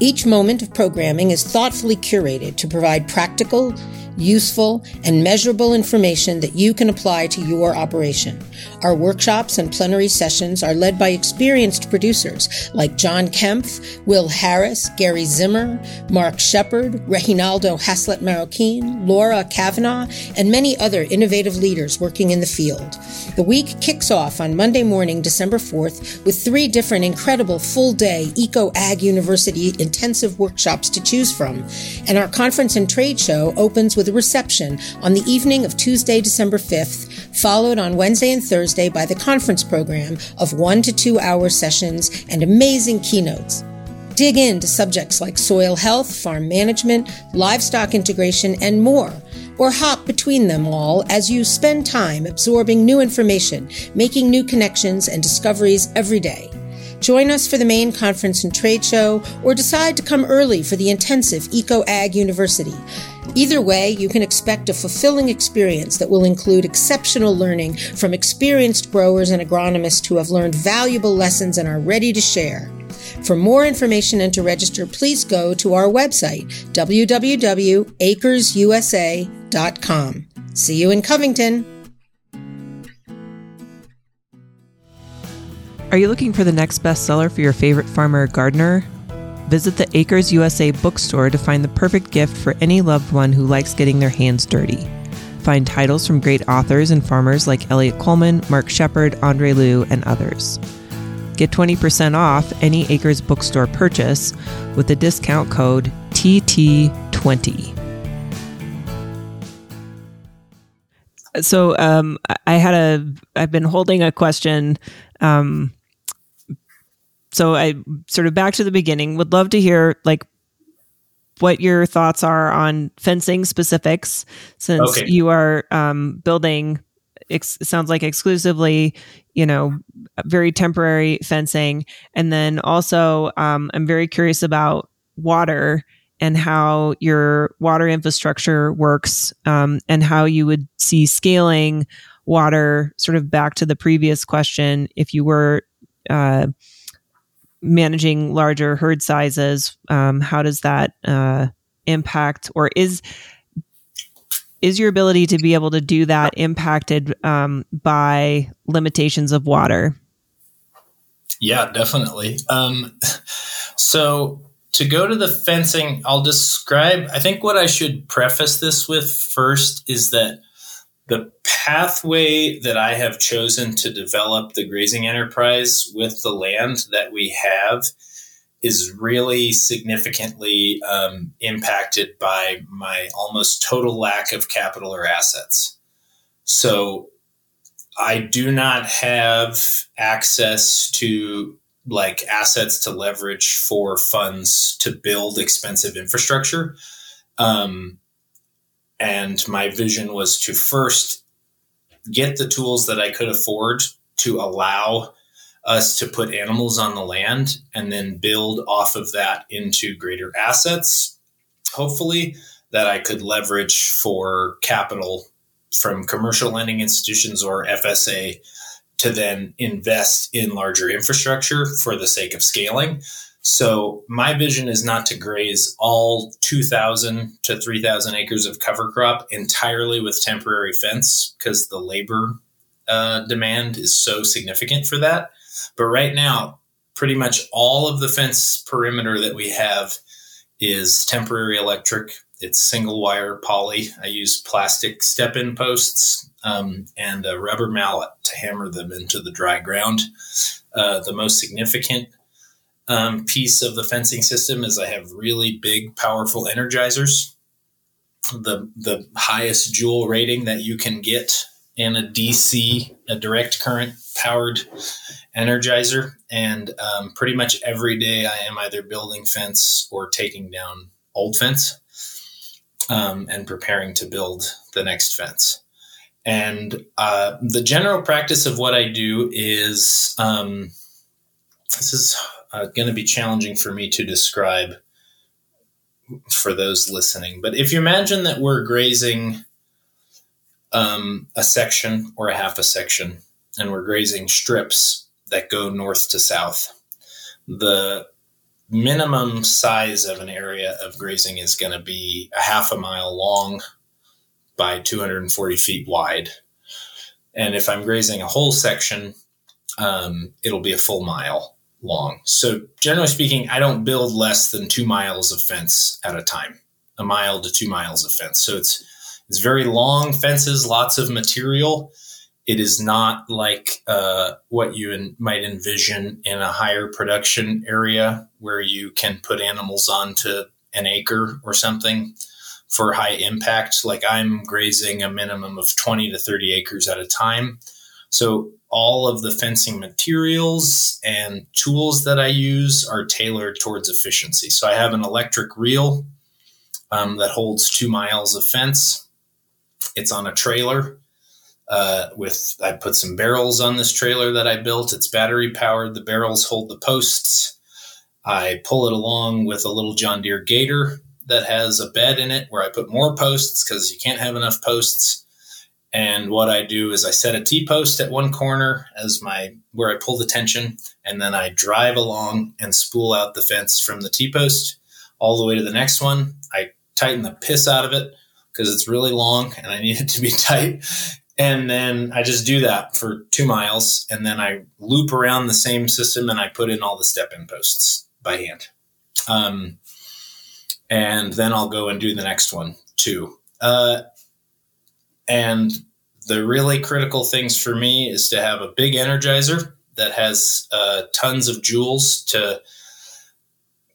Each moment of programming is thoughtfully curated to provide practical, useful, and measurable information that you can apply to your operation. Our workshops and plenary sessions are led by experienced producers like John Kempf, Will Harris, Gary Zimmer, Mark Shepard, Reginaldo Haslett Marroquin, Laura Kavanaugh, and many other innovative leaders working in the field. The week kicks off on Monday morning, December 4th, with three different incredible full day Eco Ag University intensive workshops to choose from, and our conference and trade show opens with a reception on the evening of Tuesday, December 5th, followed on Wednesday and Thursday by the conference program of one to two hour sessions and amazing keynotes. Dig into subjects like soil health, farm management, livestock integration, and more, or hop between them all as you spend time absorbing new information, making new connections and discoveries every day. Join us for the main conference and trade show, or decide to come early for the intensive Eco Ag University. Either way, you can expect a fulfilling experience that will include exceptional learning from experienced growers and agronomists who have learned valuable lessons and are ready to share. For more information and to register, please go to our website, www.acresusa.com. See you in Covington. Are you looking for the next bestseller for your favorite farmer or gardener? Visit the Acres USA bookstore to find the perfect gift for any loved one who likes getting their hands dirty. Find titles from great authors and farmers like Eliot Coleman, Mark Shepard, Andre Leu, and others. Get 20% off any Acres bookstore purchase with the discount code TT20. So um, I had a I've been holding a question um, so I sort of back to the beginning would love to hear like what your thoughts are on fencing specifics, since okay. you are um, building. Ex- sounds like exclusively, you know, very temporary fencing, and then also, um, I'm very curious about water and how your water infrastructure works, um, and how you would see scaling water. Sort of back to the previous question, if you were uh, managing larger herd sizes, um, how does that uh, impact, or is is your ability to be able to do that impacted um, by limitations of water? Yeah, definitely. Um, so to go to the fencing, I'll describe. I think what I should preface this with first is that the pathway that I have chosen to develop the grazing enterprise with the land that we have is really significantly um, impacted by my almost total lack of capital or assets. So I do not have access to like assets to leverage for funds to build expensive infrastructure. Um, and my vision was to first get the tools that I could afford to allow us to put animals on the land and then build off of that into greater assets, hopefully, that I could leverage for capital from commercial lending institutions or FSA to then invest in larger infrastructure for the sake of scaling. So my vision is not to graze all 2,000 to 3,000 acres of cover crop entirely with temporary fence because the labor uh, demand is so significant for that. But right now, pretty much all of the fence perimeter that we have is temporary electric. It's single wire poly. I use plastic step in posts um, and a rubber mallet to hammer them into the dry ground. Uh, the most significant um, piece of the fencing system is I have really big, powerful energizers. The the highest joule rating that you can get in a DC, a direct current powered energizer, and um, pretty much every day I am either building fence or taking down old fence um, and preparing to build the next fence. And uh, the general practice of what I do is um, this is uh, going to be challenging for me to describe for those listening. But if you imagine that we're grazing um, a section or a half a section, and we're grazing strips that go north to south, the minimum size of an area of grazing is going to be a half a mile long by 240 feet wide. And if I'm grazing a whole section, um, it'll be a full mile long. So generally speaking, I don't build less than two miles of fence at a time, a mile to two miles of fence. So it's it's very long fences, lots of material. It is not like uh, what you in, might envision in a higher production area where you can put animals onto an acre or something for high impact. Like I'm grazing a minimum of 20 to 30 acres at a time. So all of the fencing materials and tools that I use are tailored towards efficiency. So I have an electric reel um, that holds two miles of fence. It's on a trailer. Uh, with I put some barrels on this trailer that I built. It's battery powered. The barrels hold the posts. I pull it along with a little John Deere Gator that has a bed in it where I put more posts because you can't have enough posts. And what I do is I set a T post at one corner as my where I pull the tension, and then I drive along and spool out the fence from the T post all the way to the next one. I tighten the piss out of it because it's really long and I need it to be tight. And then I just do that for two miles, and then I loop around the same system and I put in all the step in posts by hand. Um, and then I'll go and do the next one too. Uh, and the really critical things for me is to have a big energizer that has uh, tons of joules to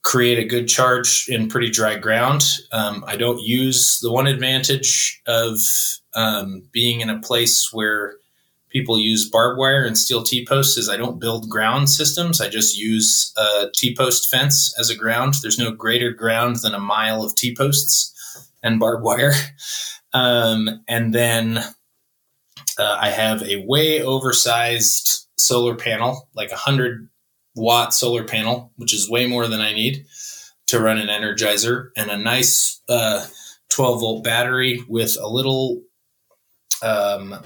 create a good charge in pretty dry ground. Um, I don't use the one advantage of um, being in a place where people use barbed wire and steel T posts is I don't build ground systems. I just use a T post fence as a ground. There's no greater ground than a mile of T posts and barbed wire. Um, and then uh, I have a way oversized solar panel, like a 100 watt solar panel, which is way more than I need to run an energizer, and a nice uh, 12 volt battery with a little um,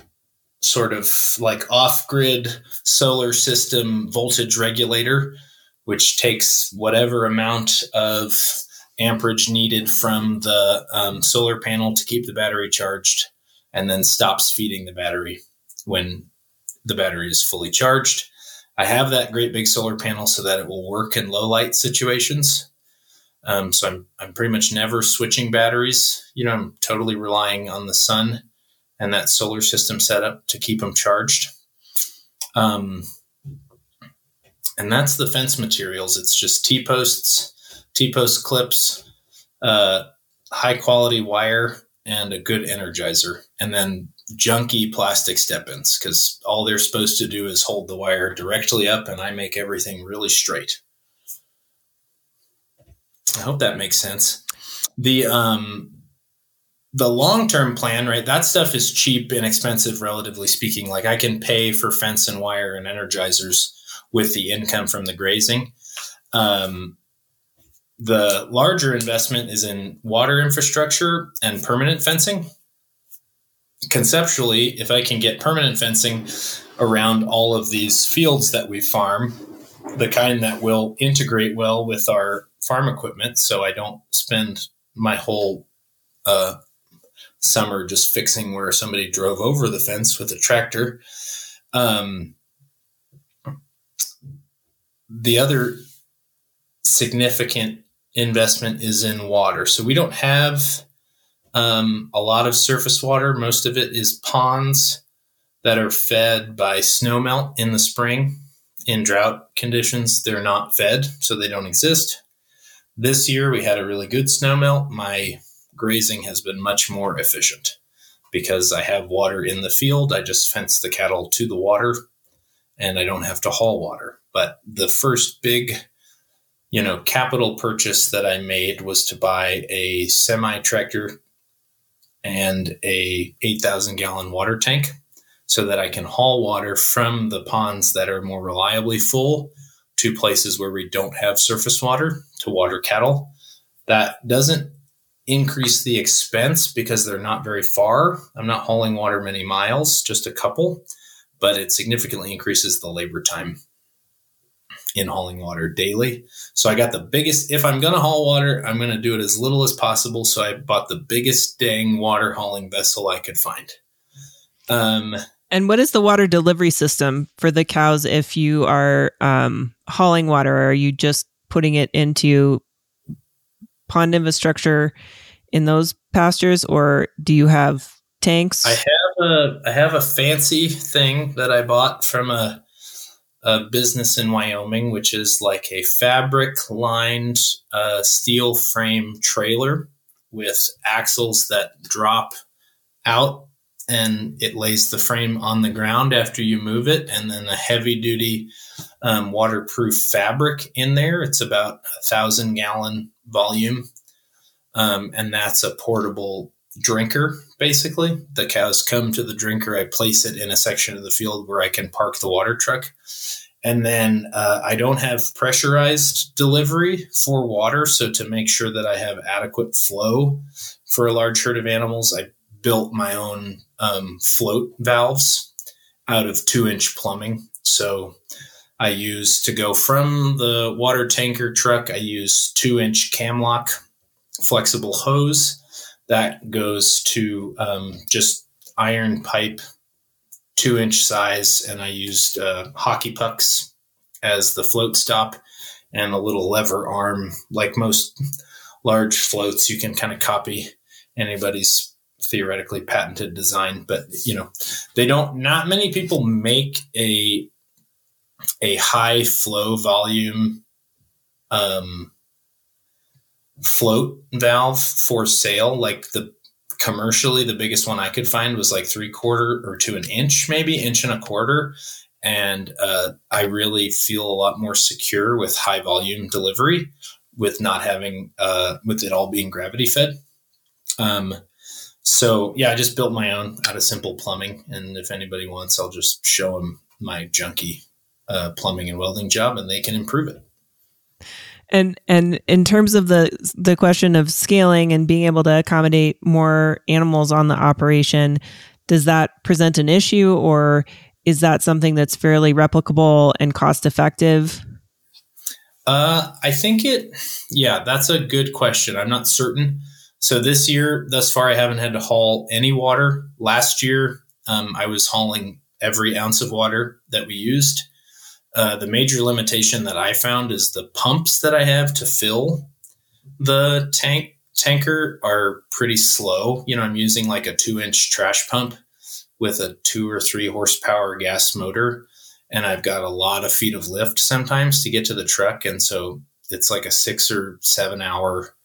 sort of like off grid solar system voltage regulator, which takes whatever amount of amperage needed from the um, solar panel to keep the battery charged and then stops feeding the battery when the battery is fully charged. I have that great big solar panel so that it will work in low light situations. Um, so I'm, I'm pretty much never switching batteries. You know, I'm totally relying on the sun and that solar system setup to keep them charged. Um, and that's the fence materials. It's just T posts, T post clips, uh, high quality wire, and a good energizer, and then junky plastic step ins because all they're supposed to do is hold the wire directly up, and I make everything really straight. I hope that makes sense. The um, the long term plan, right? That stuff is cheap, and expensive, relatively speaking. Like I can pay for fence and wire and energizers with the income from the grazing. Um, the larger investment is in water infrastructure and permanent fencing. Conceptually, if I can get permanent fencing around all of these fields that we farm, the kind that will integrate well with our farm equipment, so I don't spend my whole uh, summer just fixing where somebody drove over the fence with a tractor. Um, the other significant investment is in water. So we don't have um, a lot of surface water. Most of it is ponds that are fed by snowmelt in the spring. In drought conditions, they're not fed, so they don't exist. This year we had a really good snowmelt. My grazing has been much more efficient because I have water in the field. I just fence the cattle to the water and I don't have to haul water. But the first big, you know, capital purchase that I made was to buy a semi tractor and a 8,000 gallon water tank so that I can haul water from the ponds that are more reliably full to places where we don't have surface water to water cattle. That doesn't increase the expense because they're not very far. I'm not hauling water many miles, just a couple, but it significantly increases the labor time in hauling water daily. So I got the biggest, if I'm going to haul water, I'm going to do it as little as possible. So I bought the biggest dang water hauling vessel I could find. Um, and what is the water delivery system for the cows if you are um, hauling water? Are you just putting it into pond infrastructure in those pastures, or do you have tanks? I have a I have a fancy thing that I bought from a a business in Wyoming, which is like a fabric lined uh, steel frame trailer with axles that drop out and it lays the frame on the ground after you move it, and then a heavy duty um, waterproof fabric in there. It's about a thousand gallon volume, um, and that's a portable drinker. Basically, the cows come to the drinker. I place it in a section of the field where I can park the water truck. And then uh, I don't have pressurized delivery for water. So, to make sure that I have adequate flow for a large herd of animals, I built my own um, float valves out of two inch plumbing. So I use to go from the water tanker truck, I use two inch camlock flexible hose that goes to um, just iron pipe, two inch size. And I used uh, hockey pucks as the float stop and a little lever arm. Like most large floats, you can kind of copy anybody's theoretically patented design, but you know, they don't. Not many people make a a high flow volume um, float valve for sale. Like the commercially, the biggest one I could find was like three quarter or to an inch, maybe inch and a quarter. And uh, I really feel a lot more secure with high volume delivery with not having, uh, with it all being gravity fed. Um, so yeah, I just built my own out of simple plumbing. And if anybody wants, I'll just show them my junky uh, plumbing and welding job and they can improve it. And and in terms of the the question of scaling and being able to accommodate more animals on the operation, does that present an issue or is that something that's fairly replicable and cost effective? Uh, I think it, yeah, that's a good question. I'm not certain. So this year, thus far, I haven't had to haul any water. Last year, um, I was hauling every ounce of water that we used. Uh, the major limitation that I found is the pumps that I have to fill the tank tanker are pretty slow. You know, I'm using like a two inch trash pump with a two or three horsepower gas motor, and I've got a lot of feet of lift sometimes to get to the truck, and so it's like a six or seven hour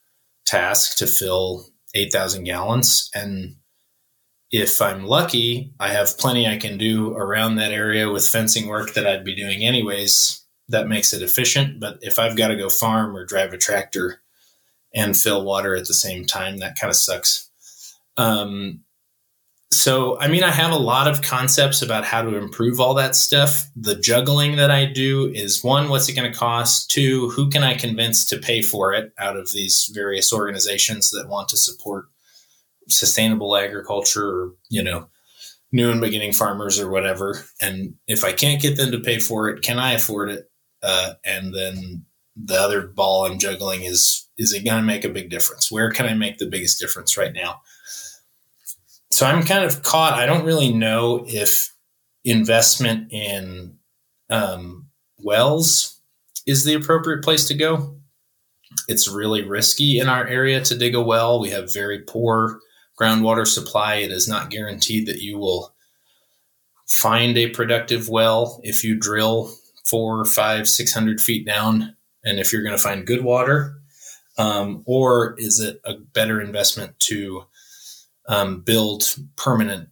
task to fill eight thousand gallons, and if I'm lucky, I have plenty I can do around that area with fencing work that I'd be doing anyways. That makes it efficient. But if I've got to go farm or drive a tractor and fill water at the same time, that kind of sucks. Um, so, I mean, I have a lot of concepts about how to improve all that stuff. The juggling that I do is one, what's it going to cost? Two, who can I convince to pay for it out of these various organizations that want to support sustainable agriculture or, you know, new and beginning farmers or whatever. And if I can't get them to pay for it, can I afford it? Uh, and then the other ball I'm juggling is, is it going to make a big difference? Where can I make the biggest difference right now? So I'm kind of caught. I don't really know if investment in um, wells is the appropriate place to go. It's really risky in our area to dig a well. We have very poor groundwater supply. It is not guaranteed that you will find a productive well if you drill four, five, six hundred feet down, and if you're going to find good water, um, or is it a better investment to um, build permanent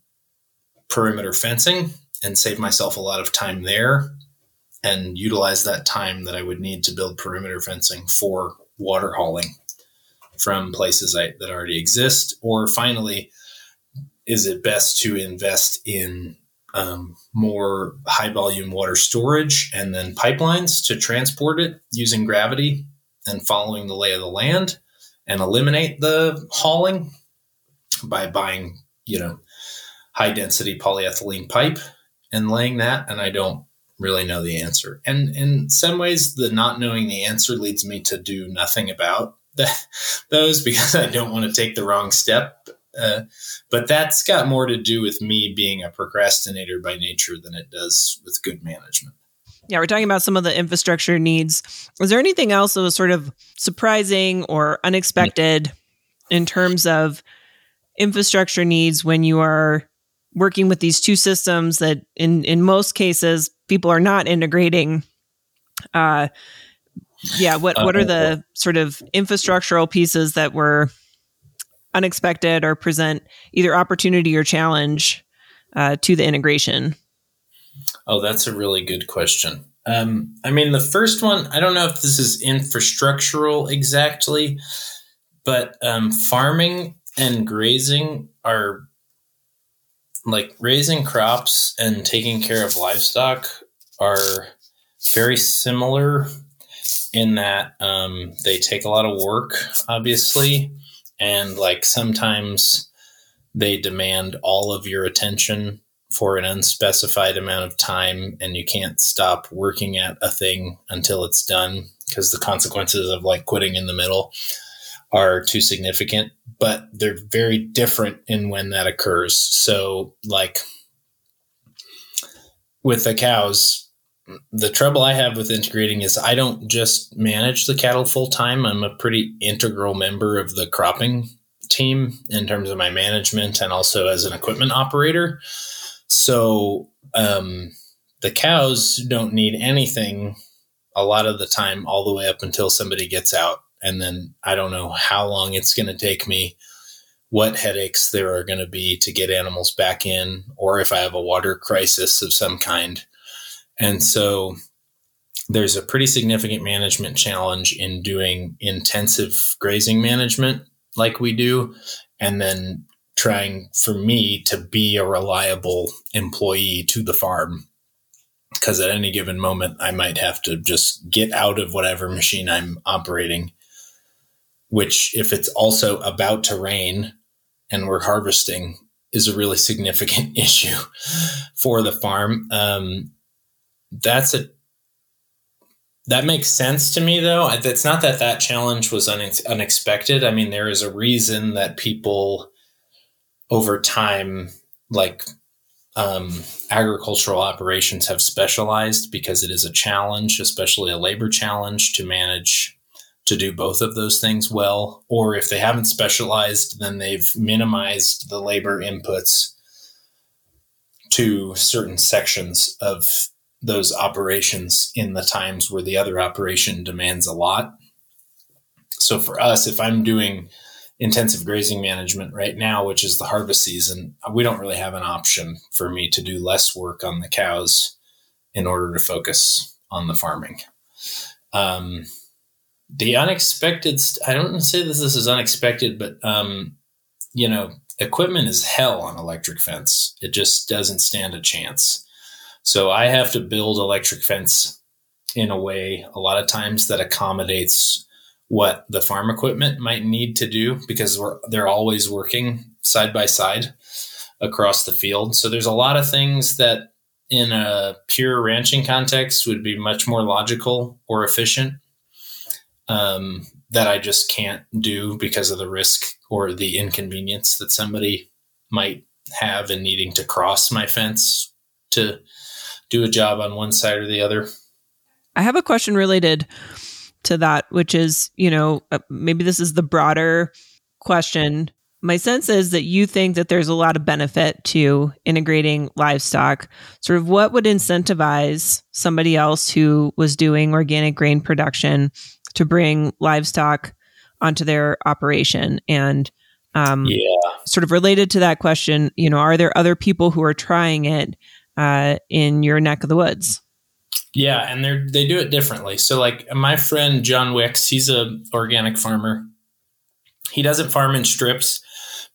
perimeter fencing and save myself a lot of time there and utilize that time that I would need to build perimeter fencing for water hauling from places I, that already exist? Or finally, is it best to invest in um, more high volume water storage and then pipelines to transport it using gravity and following the lay of the land and eliminate the hauling by buying, you know, high density polyethylene pipe and laying that? And I don't really know the answer. And in some ways, the not knowing the answer leads me to do nothing about those because I don't want to take the wrong step. Uh, but that's got more to do with me being a procrastinator by nature than it does with good management. Yeah, we're talking about some of the infrastructure needs. Is there anything else that was sort of surprising or unexpected in terms of infrastructure needs when you are working with these two systems that in in most cases people are not integrating uh, yeah what what are uh, the sort of infrastructural pieces that were unexpected or present either opportunity or challenge uh, to the integration? Oh that's a really good question. Um, i mean the first one i don't know if this is infrastructural exactly but um, farming and grazing are like raising crops and taking care of livestock are very similar in that um, they take a lot of work, obviously, and like sometimes they demand all of your attention for an unspecified amount of time, and you can't stop working at a thing until it's done because the consequences of like quitting in the middle are too significant. But they're very different in when that occurs. So, like with the cows, the trouble I have with integrating is I don't just manage the cattle full time. I'm a pretty integral member of the cropping team in terms of my management and also as an equipment operator. So um, the cows don't need anything a lot of the time, all the way up until somebody gets out. And then I don't know how long it's going to take me what headaches there are going to be to get animals back in, or if I have a water crisis of some kind. And so there's a pretty significant management challenge in doing intensive grazing management like we do, and then trying for me to be a reliable employee to the farm. Because at any given moment, I might have to just get out of whatever machine I'm operating, which, if it's also about to rain and we're harvesting, is a really significant issue for the farm. Um, that's a that makes sense to me, though. It's not that that challenge was unexpected. I mean, there is a reason that people over time, like um, agricultural operations, have specialized because it is a challenge, especially a labor challenge, to manage to do both of those things well. Or if they haven't specialized, then they've minimized the labor inputs to certain sections of those operations in the times where the other operation demands a lot. So for us, if I'm doing intensive grazing management right now, which is the harvest season, we don't really have an option for me to do less work on the cows in order to focus on the farming. Um, the unexpected, I don't say this, this is unexpected, but, um, you know, equipment is hell on electric fence. It just doesn't stand a chance. So I have to build electric fence in a way a lot of times that accommodates what the farm equipment might need to do because we're, they're always working side by side across the field. So there's a lot of things that in a pure ranching context would be much more logical or efficient um, that I just can't do because of the risk or the inconvenience that somebody might have in needing to cross my fence to do a job on one side or the other. I have a question related to that, which is, you know, uh, maybe this is the broader question. My sense is that you think that there's a lot of benefit to integrating livestock. Sort of what would incentivize somebody else who was doing organic grain production to bring livestock onto their operation? And um, yeah. sort of related to that question, you know, are there other people who are trying it? Uh, in your neck of the woods. Yeah, and they they do it differently. So like my friend John Wicks, he's a organic farmer. He doesn't farm in strips,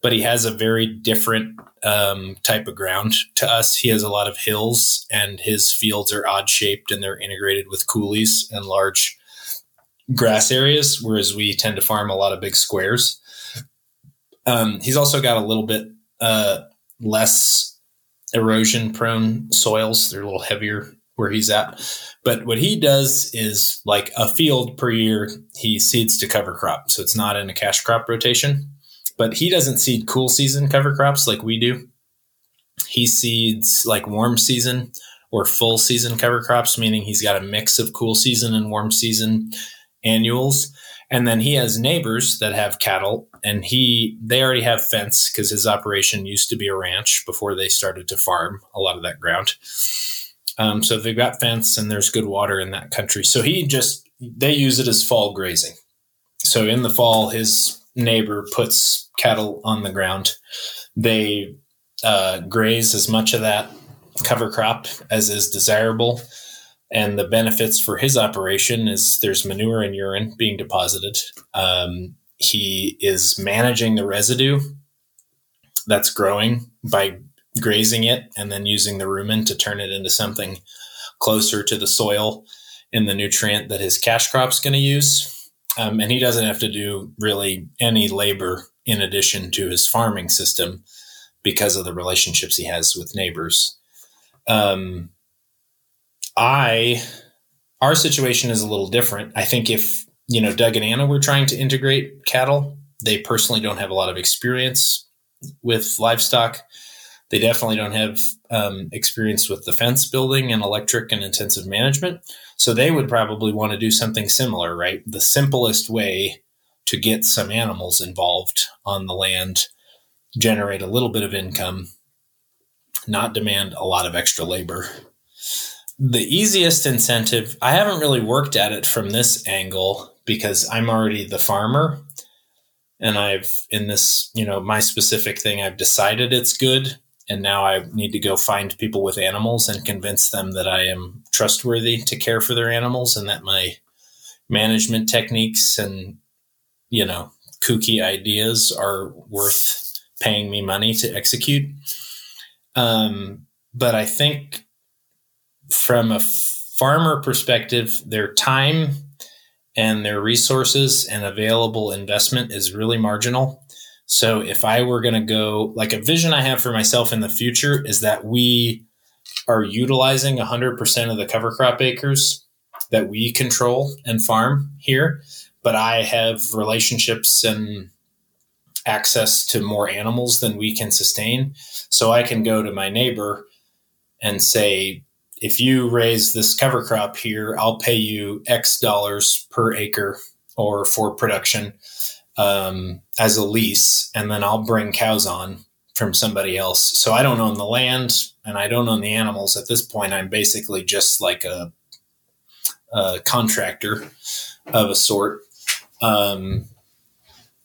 but he has a very different um, type of ground to us. He has a lot of hills, and his fields are odd shaped, and they're integrated with coulees and large grass areas, whereas we tend to farm a lot of big squares. Um, he's also got a little bit uh, less erosion prone soils. They're a little heavier where he's at. But what he does is like a field per year, he seeds to cover crop. So it's not in a cash crop rotation. But he doesn't seed cool season cover crops like we do. He seeds like warm season or full season cover crops, meaning he's got a mix of cool season and warm season annuals. And then he has neighbors that have cattle and he they already have fence because his operation used to be a ranch before they started to farm a lot of that ground. Um, so they've got fence and there's good water in that country. So he just they use it as fall grazing. So in the fall, his neighbor puts cattle on the ground. They uh, graze as much of that cover crop as is desirable and the benefits for his operation is there's manure and urine being deposited. Um, he is managing the residue that's growing by grazing it and then using the rumen to turn it into something closer to the soil and the nutrient that his cash crop's going to use. Um, and he doesn't have to do really any labor in addition to his farming system because of the relationships he has with neighbors. Um, I, our situation is a little different. I think if, you know, Doug and Anna were trying to integrate cattle, they personally don't have a lot of experience with livestock. They definitely don't have um, experience with the fence building and electric and intensive management. So they would probably want to do something similar, right? The simplest way to get some animals involved on the land, generate a little bit of income, not demand a lot of extra labor the easiest incentive, I haven't really worked at it from this angle because I'm already the farmer. and I've in this, you know, my specific thing, I've decided it's good. And now I need to go find people with animals and convince them that I am trustworthy to care for their animals and that my management techniques and, you know, kooky ideas are worth paying me money to execute. Um, but I think from a farmer perspective, their time and their resources and available investment is really marginal. So if I were going to go, like a vision I have for myself in the future is that we are utilizing 100% of the cover crop acres that we control and farm here. But I have relationships and access to more animals than we can sustain. So I can go to my neighbor and say, if you raise this cover crop here, I'll pay you X dollars per acre or for production um, as a lease, and then I'll bring cows on from somebody else. So I don't own the land and I don't own the animals at this point. I'm basically just like a, a contractor of a sort. Um,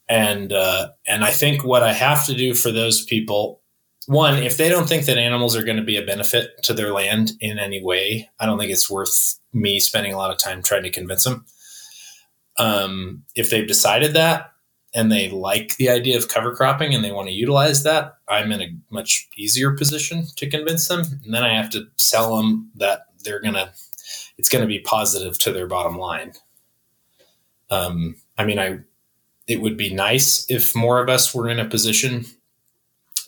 and uh, and I think what I have to do for those people one, if they don't think that animals are going to be a benefit to their land in any way, I don't think it's worth me spending a lot of time trying to convince them. Um, if they've decided that and they like the idea of cover cropping and they want to utilize that, I'm in a much easier position to convince them. And then I have to sell them that they're going to, it's going to be positive to their bottom line. Um, I mean, I, it would be nice if more of us were in a position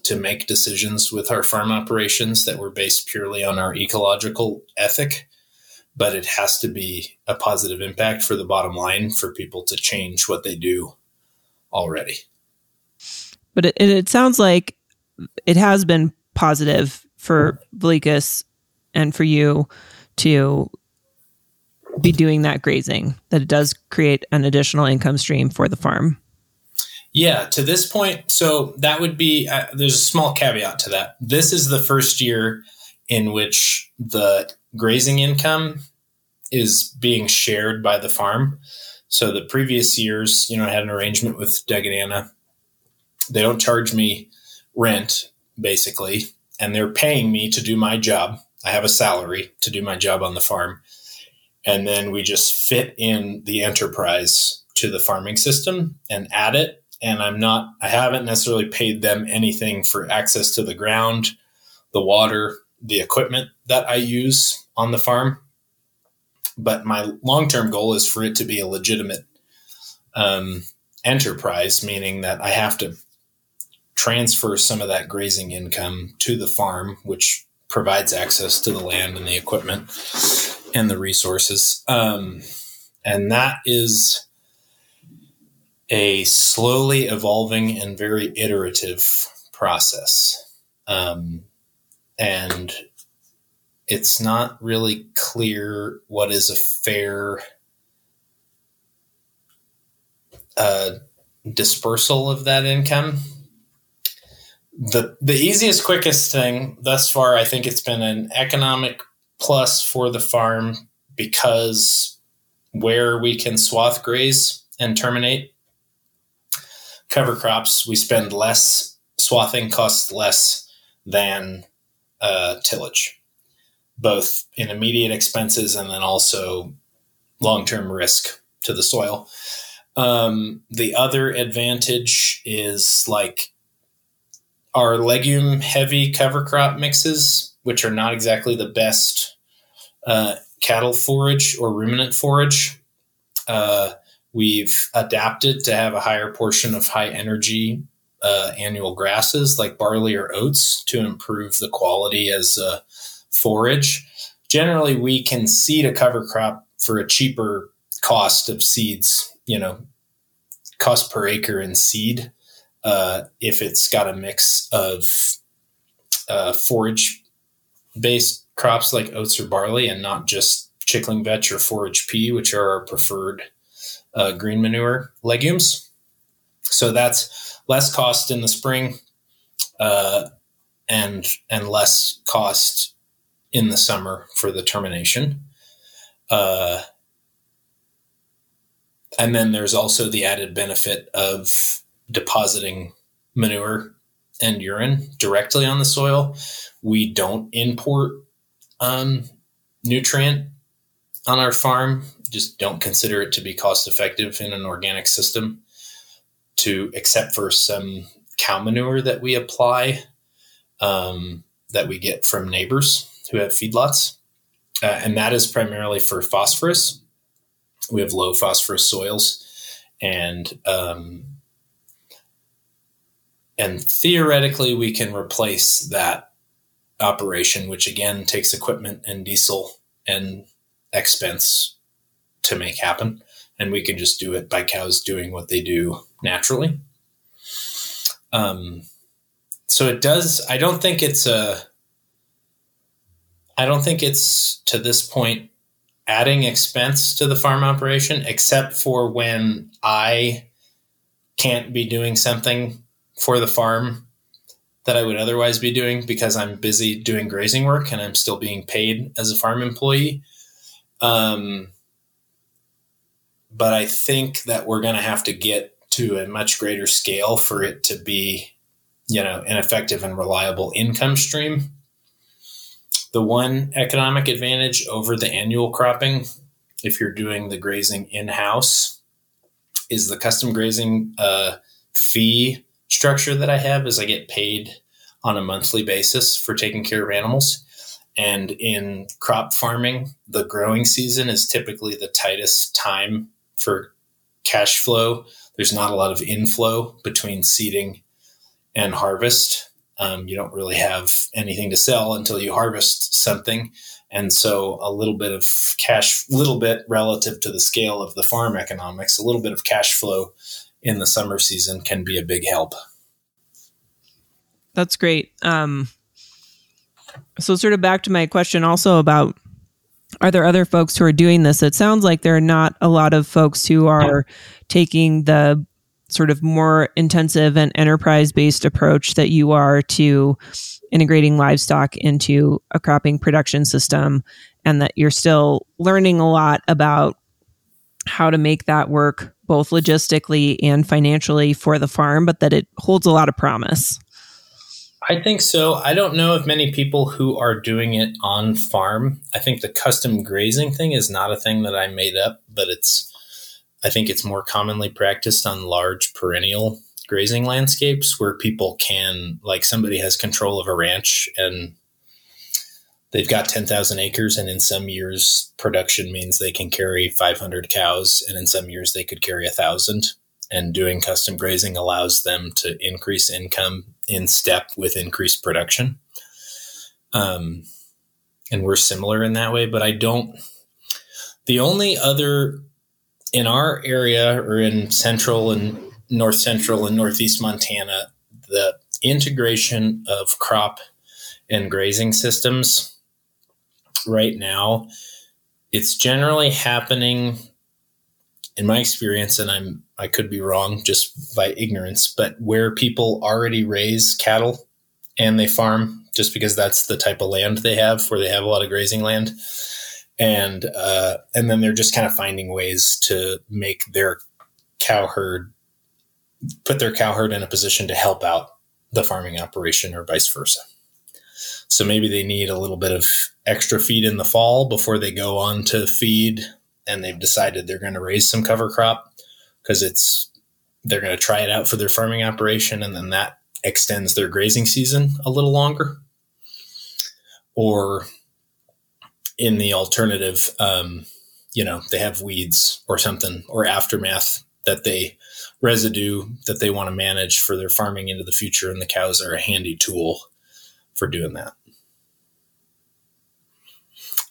to make decisions with our farm operations that were based purely on our ecological ethic, but it has to be a positive impact for the bottom line for people to change what they do already. But it, it sounds like it has been positive for Vilicus and for you to be doing that grazing, that it does create an additional income stream for the farm. Yeah, to this point, so that would be uh, there's a small caveat to that. This is the first year in which the grazing income is being shared by the farm. So the previous years, you know, I had an arrangement with Doug and Anna. They don't charge me rent, basically, and they're paying me to do my job. I have a salary to do my job on the farm. And then we just fit in the enterprise to the farming system and add it and I'm not, I haven't necessarily paid them anything for access to the ground, the water, the equipment that I use on the farm. But my long term goal is for it to be a legitimate um, enterprise, meaning that I have to transfer some of that grazing income to the farm, which provides access to the land and the equipment and the resources. Um, and that is a slowly evolving and very iterative process. Um, and it's not really clear what is a fair uh, dispersal of that income. The, the easiest, quickest thing thus far, I think it's been an economic plus for the farm because where we can swath graze and terminate cover crops, we spend less swathing costs less than uh, tillage, both in immediate expenses and then also long term risk to the soil. Um, the other advantage is like our legume heavy cover crop mixes, which are not exactly the best uh, cattle forage or ruminant forage. Uh, We've adapted to have a higher portion of high energy uh, annual grasses like barley or oats to improve the quality as a forage. Generally, we can seed a cover crop for a cheaper cost of seeds, you know, cost per acre in seed uh, if it's got a mix of uh, forage based crops like oats or barley and not just chickling vetch or forage pea, which are our preferred uh, green manure legumes. So that's less cost in the spring uh, and and less cost in the summer for the termination. Uh, and then there's also the added benefit of depositing manure and urine directly on the soil. We don't import um, nutrient on our farm. Just don't consider it to be cost effective in an organic system. To except for some cow manure that we apply um, that we get from neighbors who have feedlots, uh, and that is primarily for phosphorus. We have low phosphorus soils, and um, and theoretically we can replace that operation, which again takes equipment and diesel and expense to make happen, and we can just do it by cows doing what they do naturally. Um, so it does. I don't think it's a. I don't think it's to this point adding expense to the farm operation, except for when I can't be doing something for the farm that I would otherwise be doing because I'm busy doing grazing work and I'm still being paid as a farm employee. Um, but I think that we're going to have to get to a much greater scale for it to be, you know, an effective and reliable income stream. The one economic advantage over the annual cropping, if you're doing the grazing in house, is the custom grazing uh, fee structure that I have is I get paid on a monthly basis for taking care of animals. And in crop farming, the growing season is typically the tightest time for cash flow. There's not a lot of inflow between seeding and harvest. Um, you don't really have anything to sell until you harvest something. And so a little bit of cash, little bit relative to the scale of the farm economics, a little bit of cash flow in the summer season can be a big help. That's great. Um, so, sort of back to my question also about are there other folks who are doing this? It sounds like there are not a lot of folks who are taking the sort of more intensive and enterprise based approach that you are to integrating livestock into a cropping production system, and that you're still learning a lot about how to make that work both logistically and financially for the farm, but that it holds a lot of promise. I think so. I don't know of many people who are doing it on farm. I think the custom grazing thing is not a thing that I made up, but it's I think it's more commonly practiced on large perennial grazing landscapes where people can like somebody has control of a ranch and they've got 10,000 acres and in some years production means they can carry 500 cows and in some years they could carry a thousand and doing custom grazing allows them to increase income in step with increased production. Um, and we're similar in that way but i don't the only other in our area or in central and north central and northeast montana the integration of crop and grazing systems right now, it's generally happening in my experience, and I'm I could be wrong just by ignorance, but where people already raise cattle and they farm just because that's the type of land they have, where they have a lot of grazing land, and uh, and then they're just kind of finding ways to make their cow herd put their cow herd in a position to help out the farming operation or vice versa. So maybe they need a little bit of extra feed in the fall before they go on to feed and they've decided they're going to raise some cover crop because it's they're going to try it out for their farming operation and then that extends their grazing season a little longer or in the alternative um, you know they have weeds or something or aftermath that they residue that they want to manage for their farming into the future and the cows are a handy tool for doing that.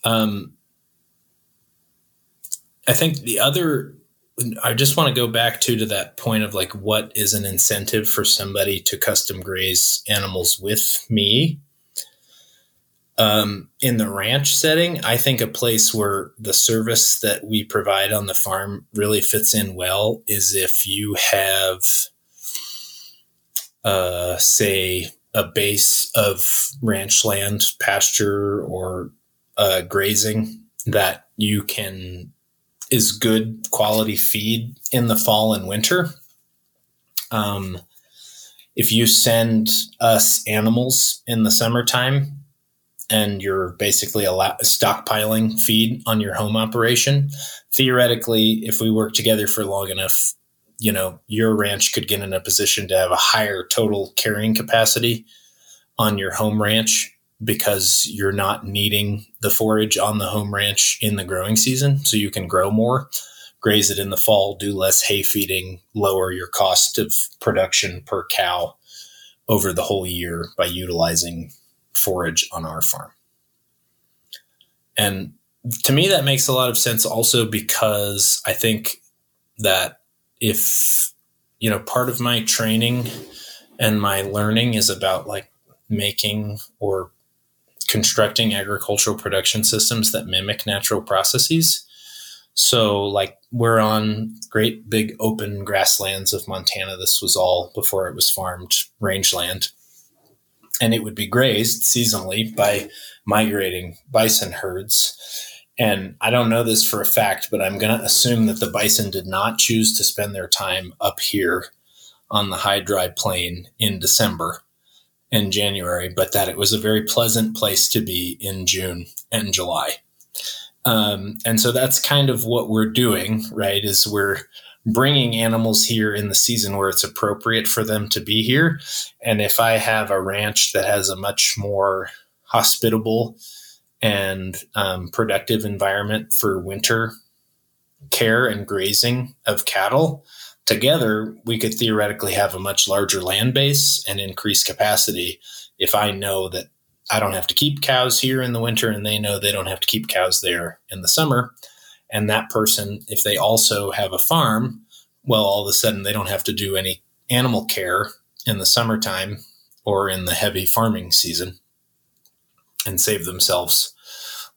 Um, I think the other, I just want to go back to to that point of like, what is an incentive for somebody to custom graze animals with me? Um, in the ranch setting, I think a place where the service that we provide on the farm really fits in well is if you have, uh, say, a base of ranch land, pasture, or uh, grazing that you can is good quality feed in the fall and winter. Um, if you send us animals in the summertime and you're basically stockpiling feed on your home operation, theoretically, if we work together for long enough, you know, your ranch could get in a position to have a higher total carrying capacity on your home ranch because you're not needing the forage on the home ranch in the growing season. So you can grow more, graze it in the fall, do less hay feeding, lower your cost of production per cow over the whole year by utilizing forage on our farm. And to me, that makes a lot of sense also because I think that if, you know, part of my training and my learning is about like making or constructing agricultural production systems that mimic natural processes. So, like, we're on great big open grasslands of Montana. This was all before it was farmed rangeland. And it would be grazed seasonally by migrating bison herds. And I don't know this for a fact, but I'm going to assume that the bison did not choose to spend their time up here on the high dry plain in December in January, but that it was a very pleasant place to be in June and July. Um, and so that's kind of what we're doing, right? Is we're bringing animals here in the season where it's appropriate for them to be here. And if I have a ranch that has a much more hospitable and um, productive environment for winter care and grazing of cattle, together, we could theoretically have a much larger land base and increase capacity if I know that I don't have to keep cows here in the winter and they know they don't have to keep cows there in the summer. And that person, if they also have a farm, well, all of a sudden they don't have to do any animal care in the summertime or in the heavy farming season and save themselves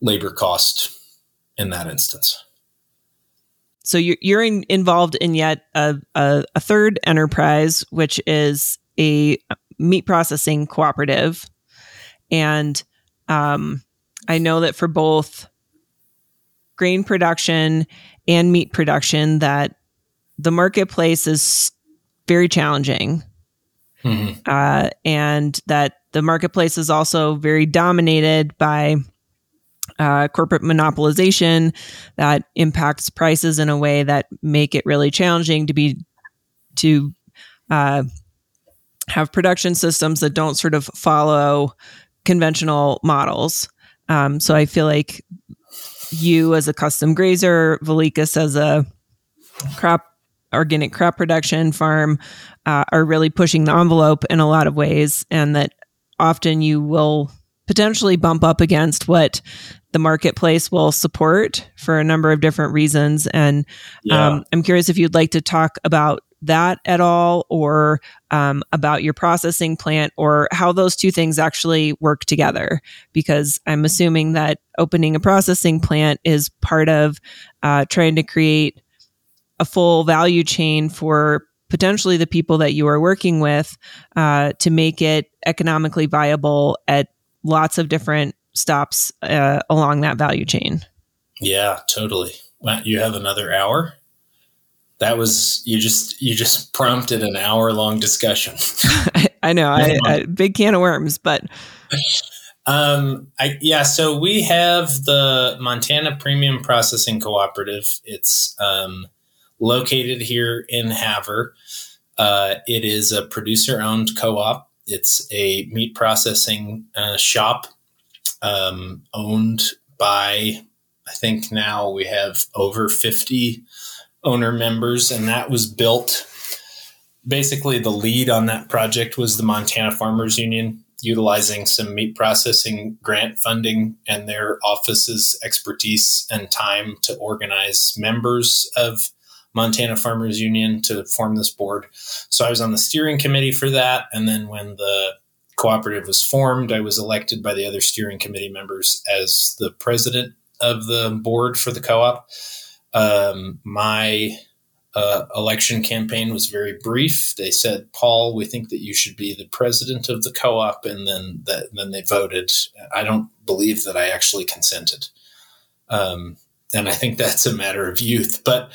labor cost in that instance. So you're, you're in, involved in yet a, a, a third enterprise, which is a meat processing cooperative. And um, I know that for both grain production and meat production, that the marketplace is very challenging. Mm-hmm. Uh, and that the marketplace is also very dominated by uh, corporate monopolization that impacts prices in a way that make it really challenging to be to uh, have production systems that don't sort of follow conventional models. Um, so I feel like you as a custom grazer, Vilicus as a crop organic crop production farm uh, are really pushing the envelope in a lot of ways, and that often you will potentially bump up against what the marketplace will support for a number of different reasons. And yeah. um, I'm curious if you'd like to talk about that at all or um, about your processing plant or how those two things actually work together because i'm assuming that opening a processing plant is part of uh, trying to create a full value chain for potentially the people that you are working with uh, to make it economically viable at lots of different stops uh, along that value chain. Yeah, totally. you have another hour. That was you just you just prompted an hour long discussion. I, I, know, I, I, big can of worms, but um, I yeah. So we have the Montana Premium Processing Cooperative. It's um, located here in Havre. Uh, it is a producer owned co op. It's a meat processing uh, shop um, owned by, I think now we have over 50 owner members, and that was built. Basically, the lead on that project was the Montana Farmers Union, utilizing some meat processing grant funding and their office's expertise and time to organize members of Montana Farmers Union to form this board. So I was on the steering committee for that. And then when the cooperative was formed, I was elected by the other steering committee members as the president of the board for the co op. Um, my uh, election campaign was very brief. They said, "Paul, we think that you should be the president of the co-op," and then that, then they voted. I don't believe that I actually consented, um, and I think that's a matter of youth. But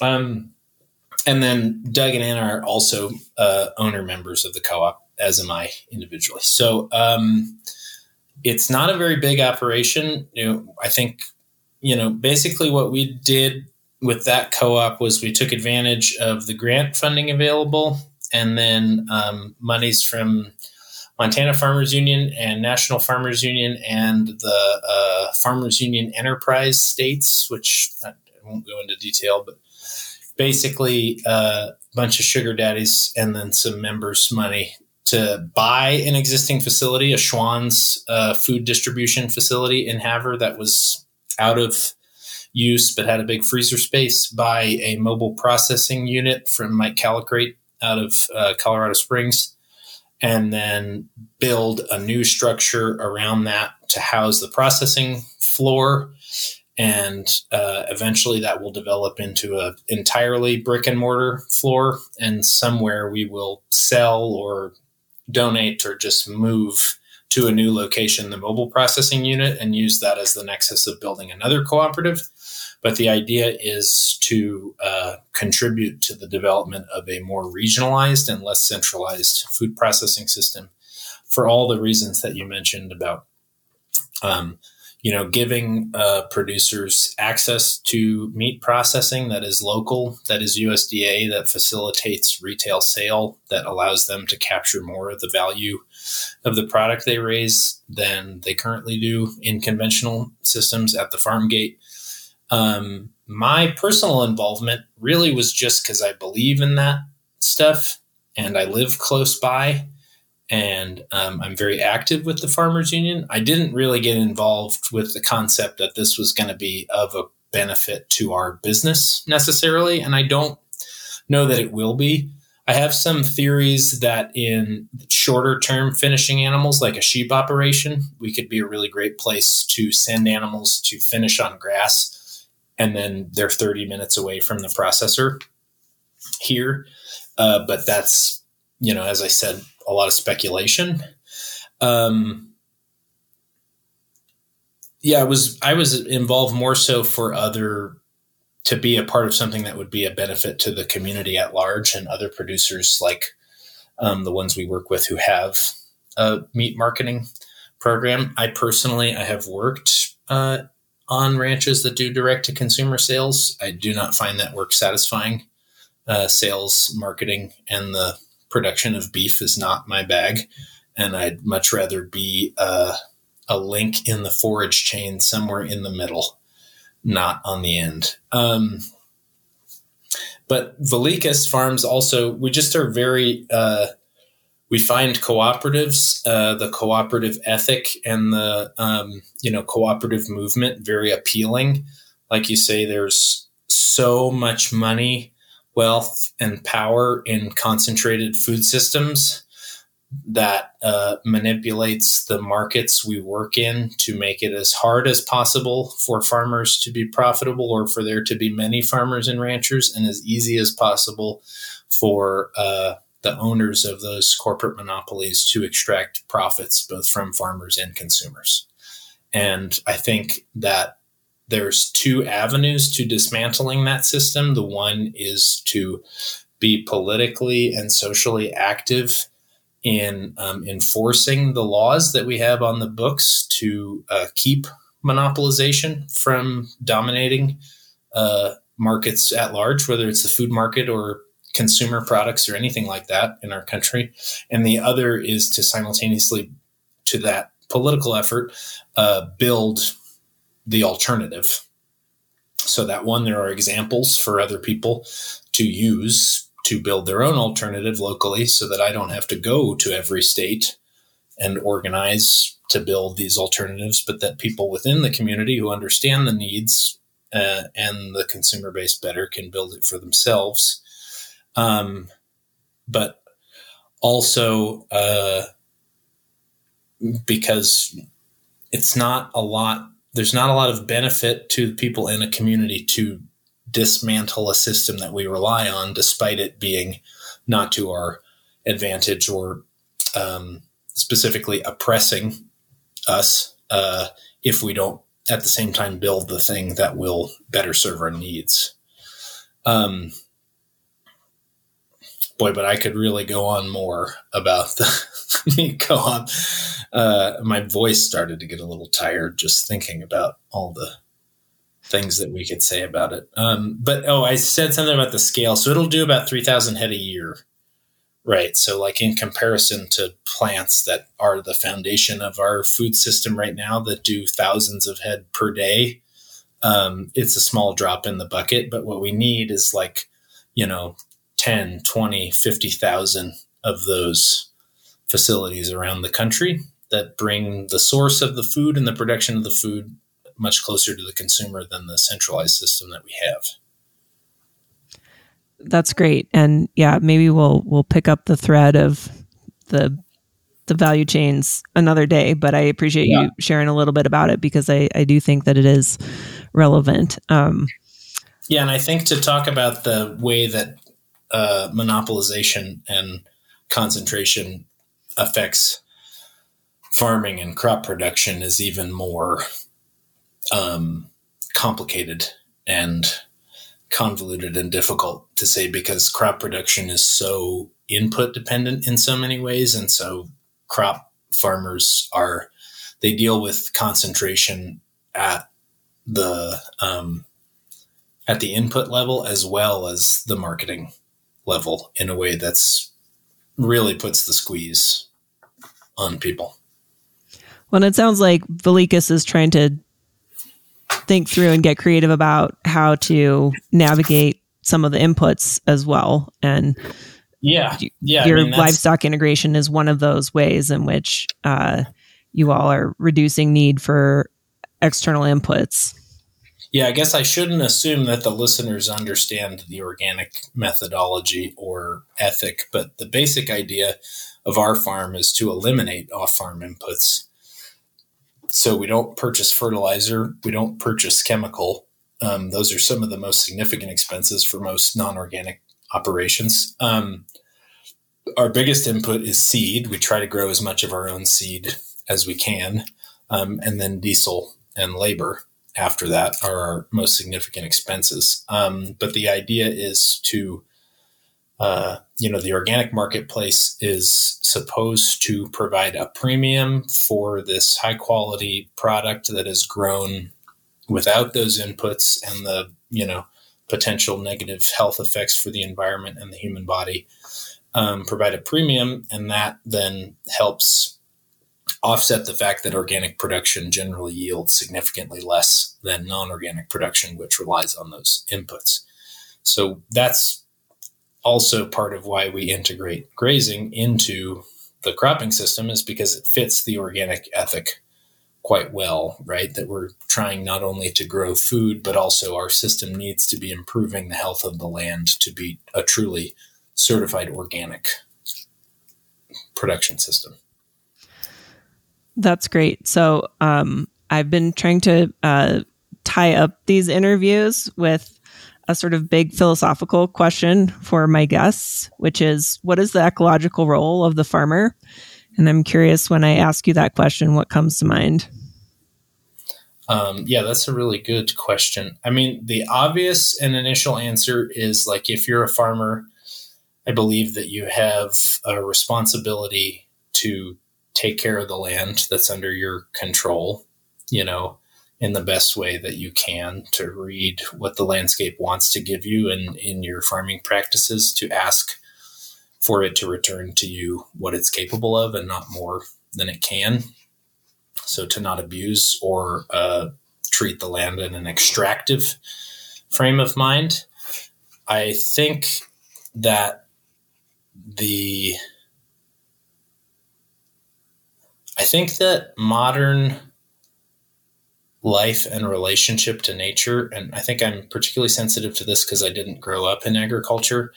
um, and then Doug and Anna are also uh, owner members of the co-op, as am I individually. So um, it's not a very big operation. You know, I think you know basically what we did with that co-op was we took advantage of the grant funding available, and then um, monies from Montana Farmers Union and National Farmers Union and the uh, Farmers Union Enterprise states, which I won't go into detail, but basically uh, a bunch of sugar daddies and then some members' money to buy an existing facility, a Schwan's uh, food distribution facility in Havre that was out of use but had a big freezer space, buy a mobile processing unit from Mike Callicrate out of uh, Colorado Springs, and then build a new structure around that to house the processing floor. And uh, eventually that will develop into an entirely brick and mortar floor and somewhere we will sell or donate or just move to a new location the mobile processing unit and use that as the nexus of building another cooperative. But the idea is to uh, contribute to the development of a more regionalized and less centralized food processing system for all the reasons that you mentioned about um, you know, giving uh, producers access to meat processing that is local, that is USDA, that facilitates retail sale, that allows them to capture more of the value of the product they raise than they currently do in conventional systems at the farm gate. Um, my personal involvement really was just because I believe in that stuff and I live close by and um, I'm very active with the farmers union. I didn't really get involved with the concept that this was going to be of a benefit to our business necessarily, and I don't know that it will be. I have some theories that in shorter term finishing animals, like a sheep operation, we could be a really great place to send animals to finish on grass, and then they're 30 minutes away from the processor here. Uh, but that's, you know, as I said, a lot of speculation. Um, yeah, I was I was involved more so for other to be a part of something that would be a benefit to the community at large and other producers like um, the ones we work with who have a meat marketing program. I personally I have worked uh, on ranches that do direct to consumer sales. I do not find that work satisfying. Uh, sales, marketing, and the production of beef is not my bag, and I'd much rather be uh, a link in the forage chain somewhere in the middle, not on the end. Um, but Vilicus Farms also, we just are very, uh, we find cooperatives, uh, the cooperative ethic and the, um, you know, cooperative movement very appealing. Like you say, there's so much money wealth and power in concentrated food systems that uh, manipulates the markets we work in to make it as hard as possible for farmers to be profitable or for there to be many farmers and ranchers and as easy as possible for uh, the owners of those corporate monopolies to extract profits both from farmers and consumers. And I think that there's two avenues to dismantling that system. The one is to be politically and socially active in um, enforcing the laws that we have on the books to uh, keep monopolization from dominating uh, markets at large, whether it's the food market or consumer products or anything like that in our country. And the other is to simultaneously to that political effort uh, build the alternative. So that one, there are examples for other people to use to build their own alternative locally so that I don't have to go to every state and organize to build these alternatives, but that people within the community who understand the needs uh, and the consumer base better can build it for themselves. Um, but also uh, because it's not a lot there's not a lot of benefit to people in a community to dismantle a system that we rely on, despite it being not to our advantage or um, specifically oppressing us uh, if we don't at the same time build the thing that will better serve our needs. Um, boy, but I could really go on more about the meat co-op. Uh, my voice started to get a little tired just thinking about all the things that we could say about it. Um, but oh, I said something about the scale. So it'll do about 3,000 head a year. Right. So, like in comparison to plants that are the foundation of our food system right now that do thousands of head per day, um, it's a small drop in the bucket. But what we need is like, you know, 10, 20, 50,000 of those facilities around the country that bring the source of the food and the production of the food much closer to the consumer than the centralized system that we have. That's great. And yeah, maybe we'll we'll pick up the thread of the the value chains another day, but I appreciate yeah. you sharing a little bit about it because I, I do think that it is relevant. Um, yeah, and I think to talk about the way that uh, monopolization and concentration affects farming and crop production is even more um, complicated and convoluted and difficult to say because crop production is so input dependent in so many ways. And so crop farmers are they deal with concentration at the um, at the input level as well as the marketing level in a way that's really puts the squeeze on people. Well, it sounds like Vilicus is trying to think through and get creative about how to navigate some of the inputs as well. And yeah, yeah, your I mean, livestock integration is one of those ways in which uh, you all are reducing need for external inputs. Yeah, I guess I shouldn't assume that the listeners understand the organic methodology or ethic, but the basic idea of our farm is to eliminate off farm inputs. So we don't purchase fertilizer, we don't purchase chemical. Um, those are some of the most significant expenses for most non organic operations. Um, our biggest input is seed. We try to grow as much of our own seed as we can, um, and then diesel and labor after that are our most significant expenses. Um, but the idea is to, uh, you know, the organic marketplace is supposed to provide a premium for this high quality product that is grown without those inputs and the, you know, potential negative health effects for the environment and the human body. Um, provide a premium, and that then helps offset the fact that organic production generally yields significantly less than non organic production, which relies on those inputs. So that's also part of why we integrate grazing into the cropping system, is because it fits the organic ethic quite well, right? That we're trying not only to grow food, but also our system needs to be improving the health of the land to be a truly certified organic production system. That's great. So um, I've been trying to uh, tie up these interviews with a sort of big philosophical question for my guests, which is what is the ecological role of the farmer? And I'm curious when I ask you that question, what comes to mind? Um, yeah, that's a really good question. I mean, the obvious and initial answer is like if you're a farmer, I believe that you have a responsibility to take care of the land that's under your control, you know, in the best way that you can to read what the landscape wants to give you and in your farming practices to ask for it to return to you what it's capable of and not more than it can. So to not abuse or uh, treat the land in an extractive frame of mind. I think that the I think that modern life and relationship to nature, and I think I'm particularly sensitive to this because I didn't grow up in agriculture.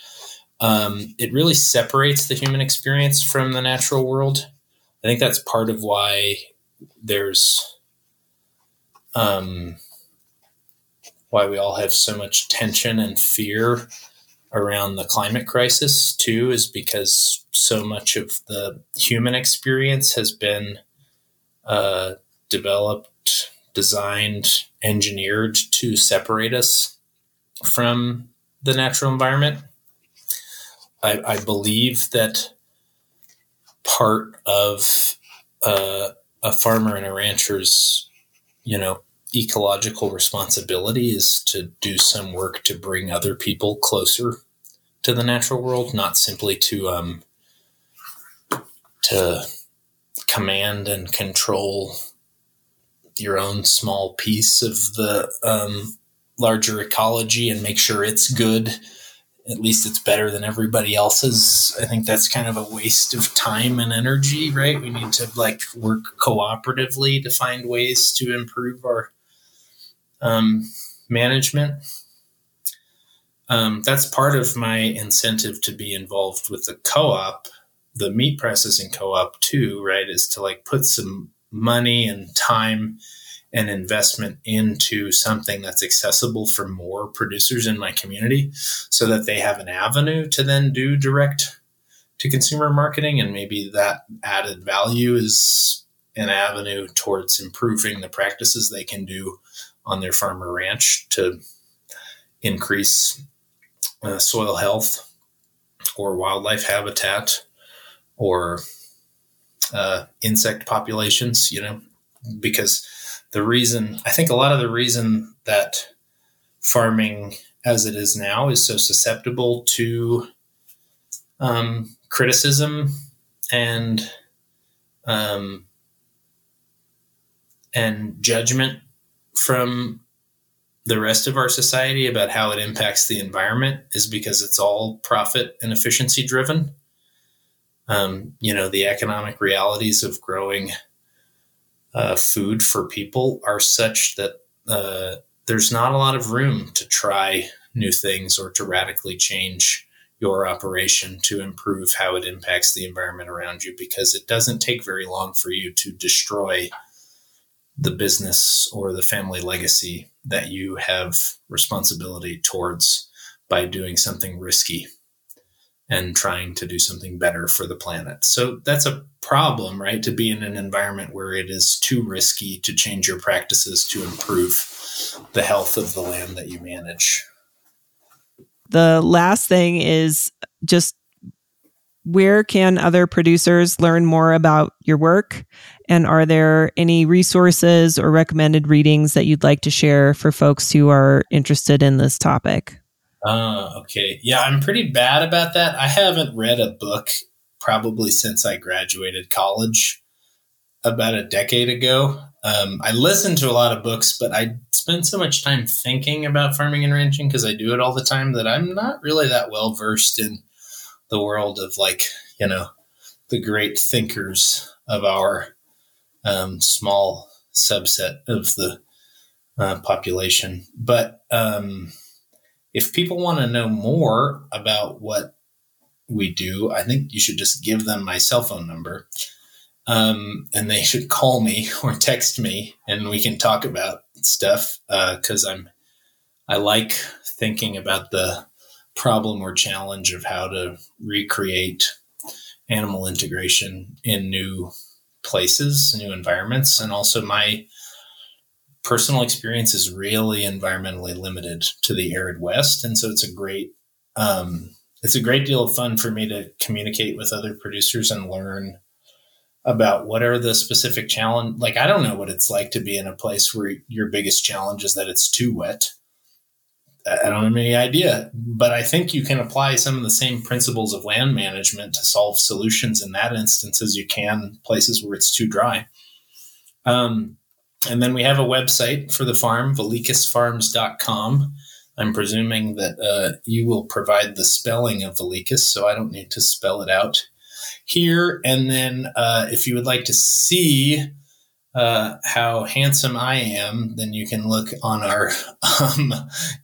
Um, it really separates the human experience from the natural world. I think that's part of why there's um, why we all have so much tension and fear around the climate crisis too is because so much of the human experience has been uh, developed, designed, engineered to separate us from the natural environment. I, I believe that part of uh, a farmer and a rancher's, you know, ecological responsibility is to do some work to bring other people closer to the natural world, not simply to um, to command and control your own small piece of the um, larger ecology and make sure it's good. At least it's better than everybody else's. I think that's kind of a waste of time and energy, right? We need to like work cooperatively to find ways to improve our um, management. Um, that's part of my incentive to be involved with the co-op, the meat processing co-op too, right? Is to like put some money and time and investment into something that's accessible for more producers in my community so that they have an avenue to then do direct to consumer marketing and maybe that added value is an avenue towards improving the practices they can do on their farm or ranch to increase uh, soil health or wildlife habitat or uh, insect populations, you know, because the reason, I think a lot of the reason that farming as it is now is so susceptible to um, criticism and um, and judgment from the rest of our society about how it impacts the environment is because it's all profit and efficiency driven. Um, you know, the economic realities of growing uh, food for people are such that uh, there's not a lot of room to try new things or to radically change your operation to improve how it impacts the environment around you because it doesn't take very long for you to destroy the business or the family legacy that you have responsibility towards by doing something risky and trying to do something better for the planet. So that's a problem, right? To be in an environment where it is too risky to change your practices to improve the health of the land that you manage. The last thing is just where can other producers learn more about your work? And are there any resources or recommended readings that you'd like to share for folks who are interested in this topic? Uh, okay. Yeah, I'm pretty bad about that. I haven't read a book probably since I graduated college about a decade ago. Um, I listen to a lot of books, but I spend so much time thinking about farming and ranching because I do it all the time that I'm not really that well versed in the world of like, you know, the great thinkers of our um, small subset of the uh, population. But um, if people want to know more about what we do, I think you should just give them my cell phone number. Um, and they should call me or text me and we can talk about stuff because uh, I'm I like thinking about the problem or challenge of how to recreate animal integration in new places, new environments, and also my personal experience is really environmentally limited to the arid west, and so it's a great um, it's a great deal of fun for me to communicate with other producers and learn about what are the specific challenge like i don't know what it's like to be in a place where your biggest challenge is that it's too wet i don't have any idea but i think you can apply some of the same principles of land management to solve solutions in that instance as you can places where it's too dry um, and then we have a website for the farm vilicusfarms.com i'm presuming that uh, you will provide the spelling of vilicus so i don't need to spell it out here. And then uh, if you would like to see uh, how handsome I am, then you can look on our um,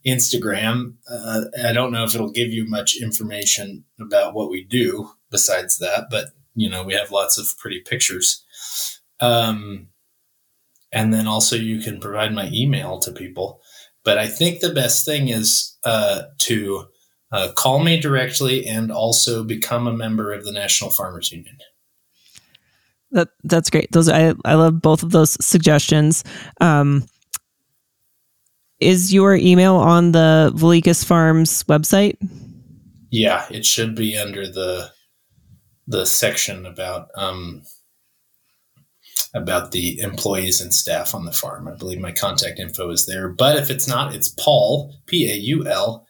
Instagram. Uh, I don't know if it'll give you much information about what we do besides that, but you know we have lots of pretty pictures. Um, and then also you can provide my email to people. But I think the best thing is uh, to uh, call me directly and also become a member of the National Farmers Union. That that's great. Those I I love both of those suggestions. Um, is your email on the Vilicus Farms website? yeah, it should be under the the section about um, about the employees and staff on the farm. I believe my contact info is there. But if it's not, it's Paul, P A U L,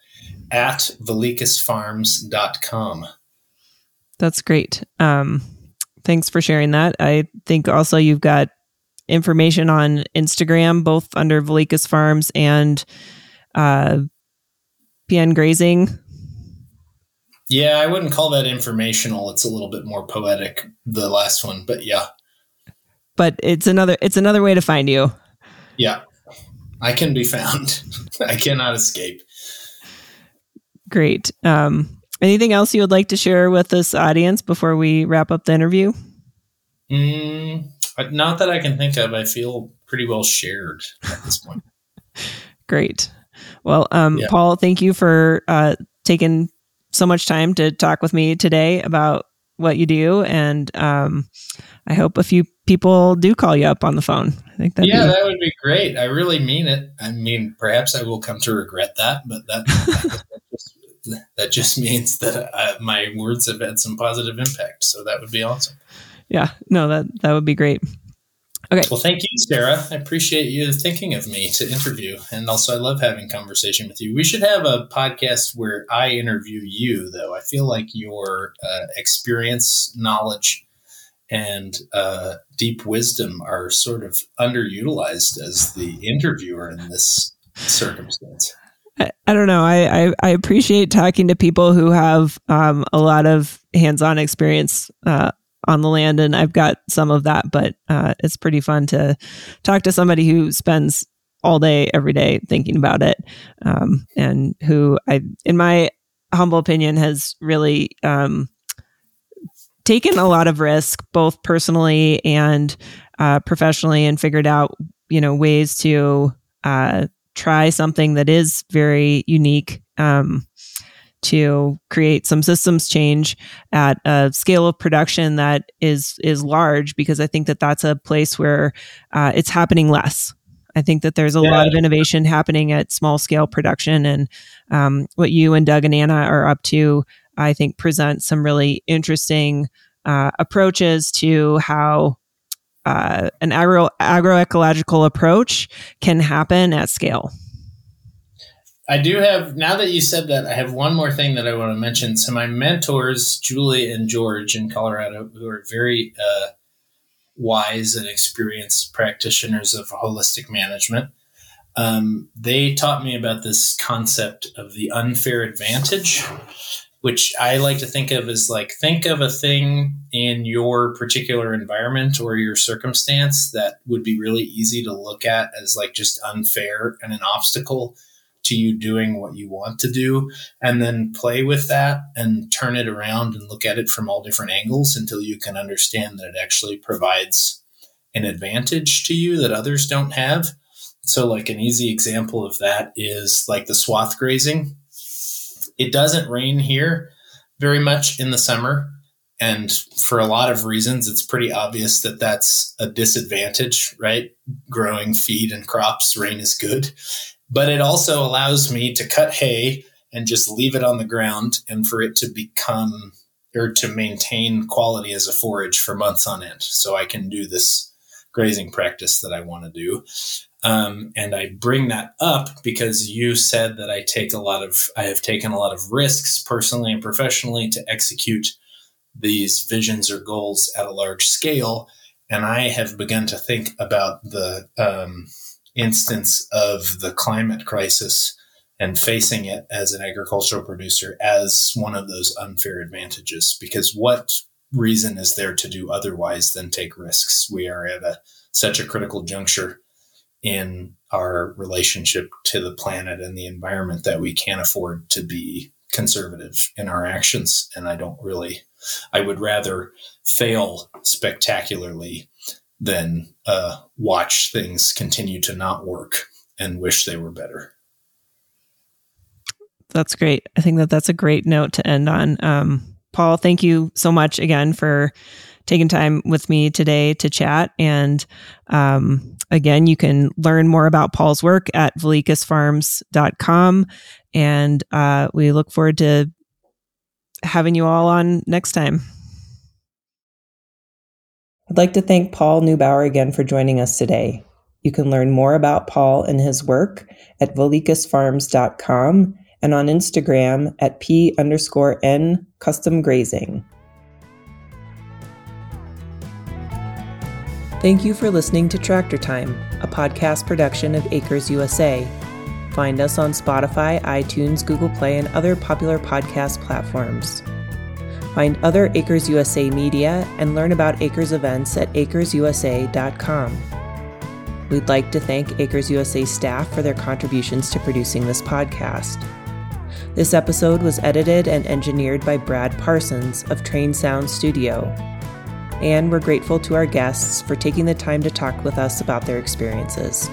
at vilicusfarms.com. That's great. Um, thanks for sharing that. I think also you've got information on Instagram, both under Vilicus Farms and uh, PN Grazing. Yeah, I wouldn't call that informational. It's a little bit more poetic, the last one, but yeah. But it's another it's another way to find you. Yeah. I can be found. I cannot escape. Great. Um, anything else you would like to share with this audience before we wrap up the interview? Mm, not that I can think of. I feel pretty well shared at this point. Great. Well, um, yeah. Paul, thank you for uh, taking so much time to talk with me today about what you do, and um, I hope a few people do call you up on the phone. I think that yeah, be- that would be great. I really mean it. I mean, perhaps I will come to regret that, but that that, just, that just means that I, uh, my words have had some positive impact. So that would be awesome. Yeah, no that that would be great. Okay. Well, thank you, Sarah. I appreciate you thinking of me to interview. And also, I love having conversation with you. We should have a podcast where I interview you, though. I feel like your uh, experience, knowledge, and uh, deep wisdom are sort of underutilized as the interviewer in this circumstance. I, don't know. I, I, I, appreciate talking to people who have um, a lot of hands on experience uh, on the land and I've got some of that, but uh, it's pretty fun to talk to somebody who spends all day, every day thinking about it, um, and who I, in my humble opinion, has really um, taken a lot of risk, both personally and uh, professionally, and figured out you know ways to uh, try something that is very unique. Um, to create some systems change at a scale of production that is is large because I think that that's a place where uh, it's happening less. I think that there's a yeah. lot of innovation happening at small scale production, and um, what you and Doug and Anna are up to, I think, presents some really interesting uh, approaches to how uh, an agro agroecological approach can happen at scale. I do have now that you said that, I have one more thing that I want to mention. So my mentors, Julie and George in Colorado, who are very uh, wise and experienced practitioners of holistic management, um, they taught me about this concept of the unfair advantage, which I like to think of as like think of a thing in your particular environment or your circumstance that would be really easy to look at as like just unfair and an obstacle to you doing what you want to do and then play with that and turn it around and look at it from all different angles until you can understand that it actually provides an advantage to you that others don't have. So, like an easy example of that is like the swath grazing. It doesn't rain here very much in the summer. And for a lot of reasons, it's pretty obvious that that's a disadvantage, right? Growing feed and crops, rain is good but it also allows me to cut hay and just leave it on the ground and for it to become or to maintain quality as a forage for months on end. So I can do this grazing practice that I want to do. Um, and I bring that up because you said that I take a lot of, I have taken a lot of risks personally and professionally to execute these visions or goals at a large scale. And I have begun to think about the, um, instance of the climate crisis and facing it as an agricultural producer as one of those unfair advantages. Because what reason is there to do otherwise than take risks? We are at a, such a critical juncture in our relationship to the planet and the environment that we can't afford to be conservative in our actions. And I don't really, I would rather fail spectacularly than uh, watch things continue to not work and wish they were better. That's great. I think that that's a great note to end on. Um, Paul, thank you so much again for taking time with me today to chat. And um, again, you can learn more about Paul's work at vilicusfarms.com. And uh, we look forward to having you all on next time. I'd like to thank Paul Neubauer again for joining us today. You can learn more about Paul and his work at vilicusfarms.com and on Instagram at P underscore N custom grazing. Thank you for listening to Tractor Time, a podcast production of Acres USA. Find us on Spotify, iTunes, Google Play, and other popular podcast platforms. Find other Acres USA media and learn about Acres events at acresusa.com. We'd like to thank Acres USA staff for their contributions to producing this podcast. This episode was edited and engineered by Brad Parsons of Train Sound Studio and we're grateful to our guests for taking the time to talk with us about their experiences.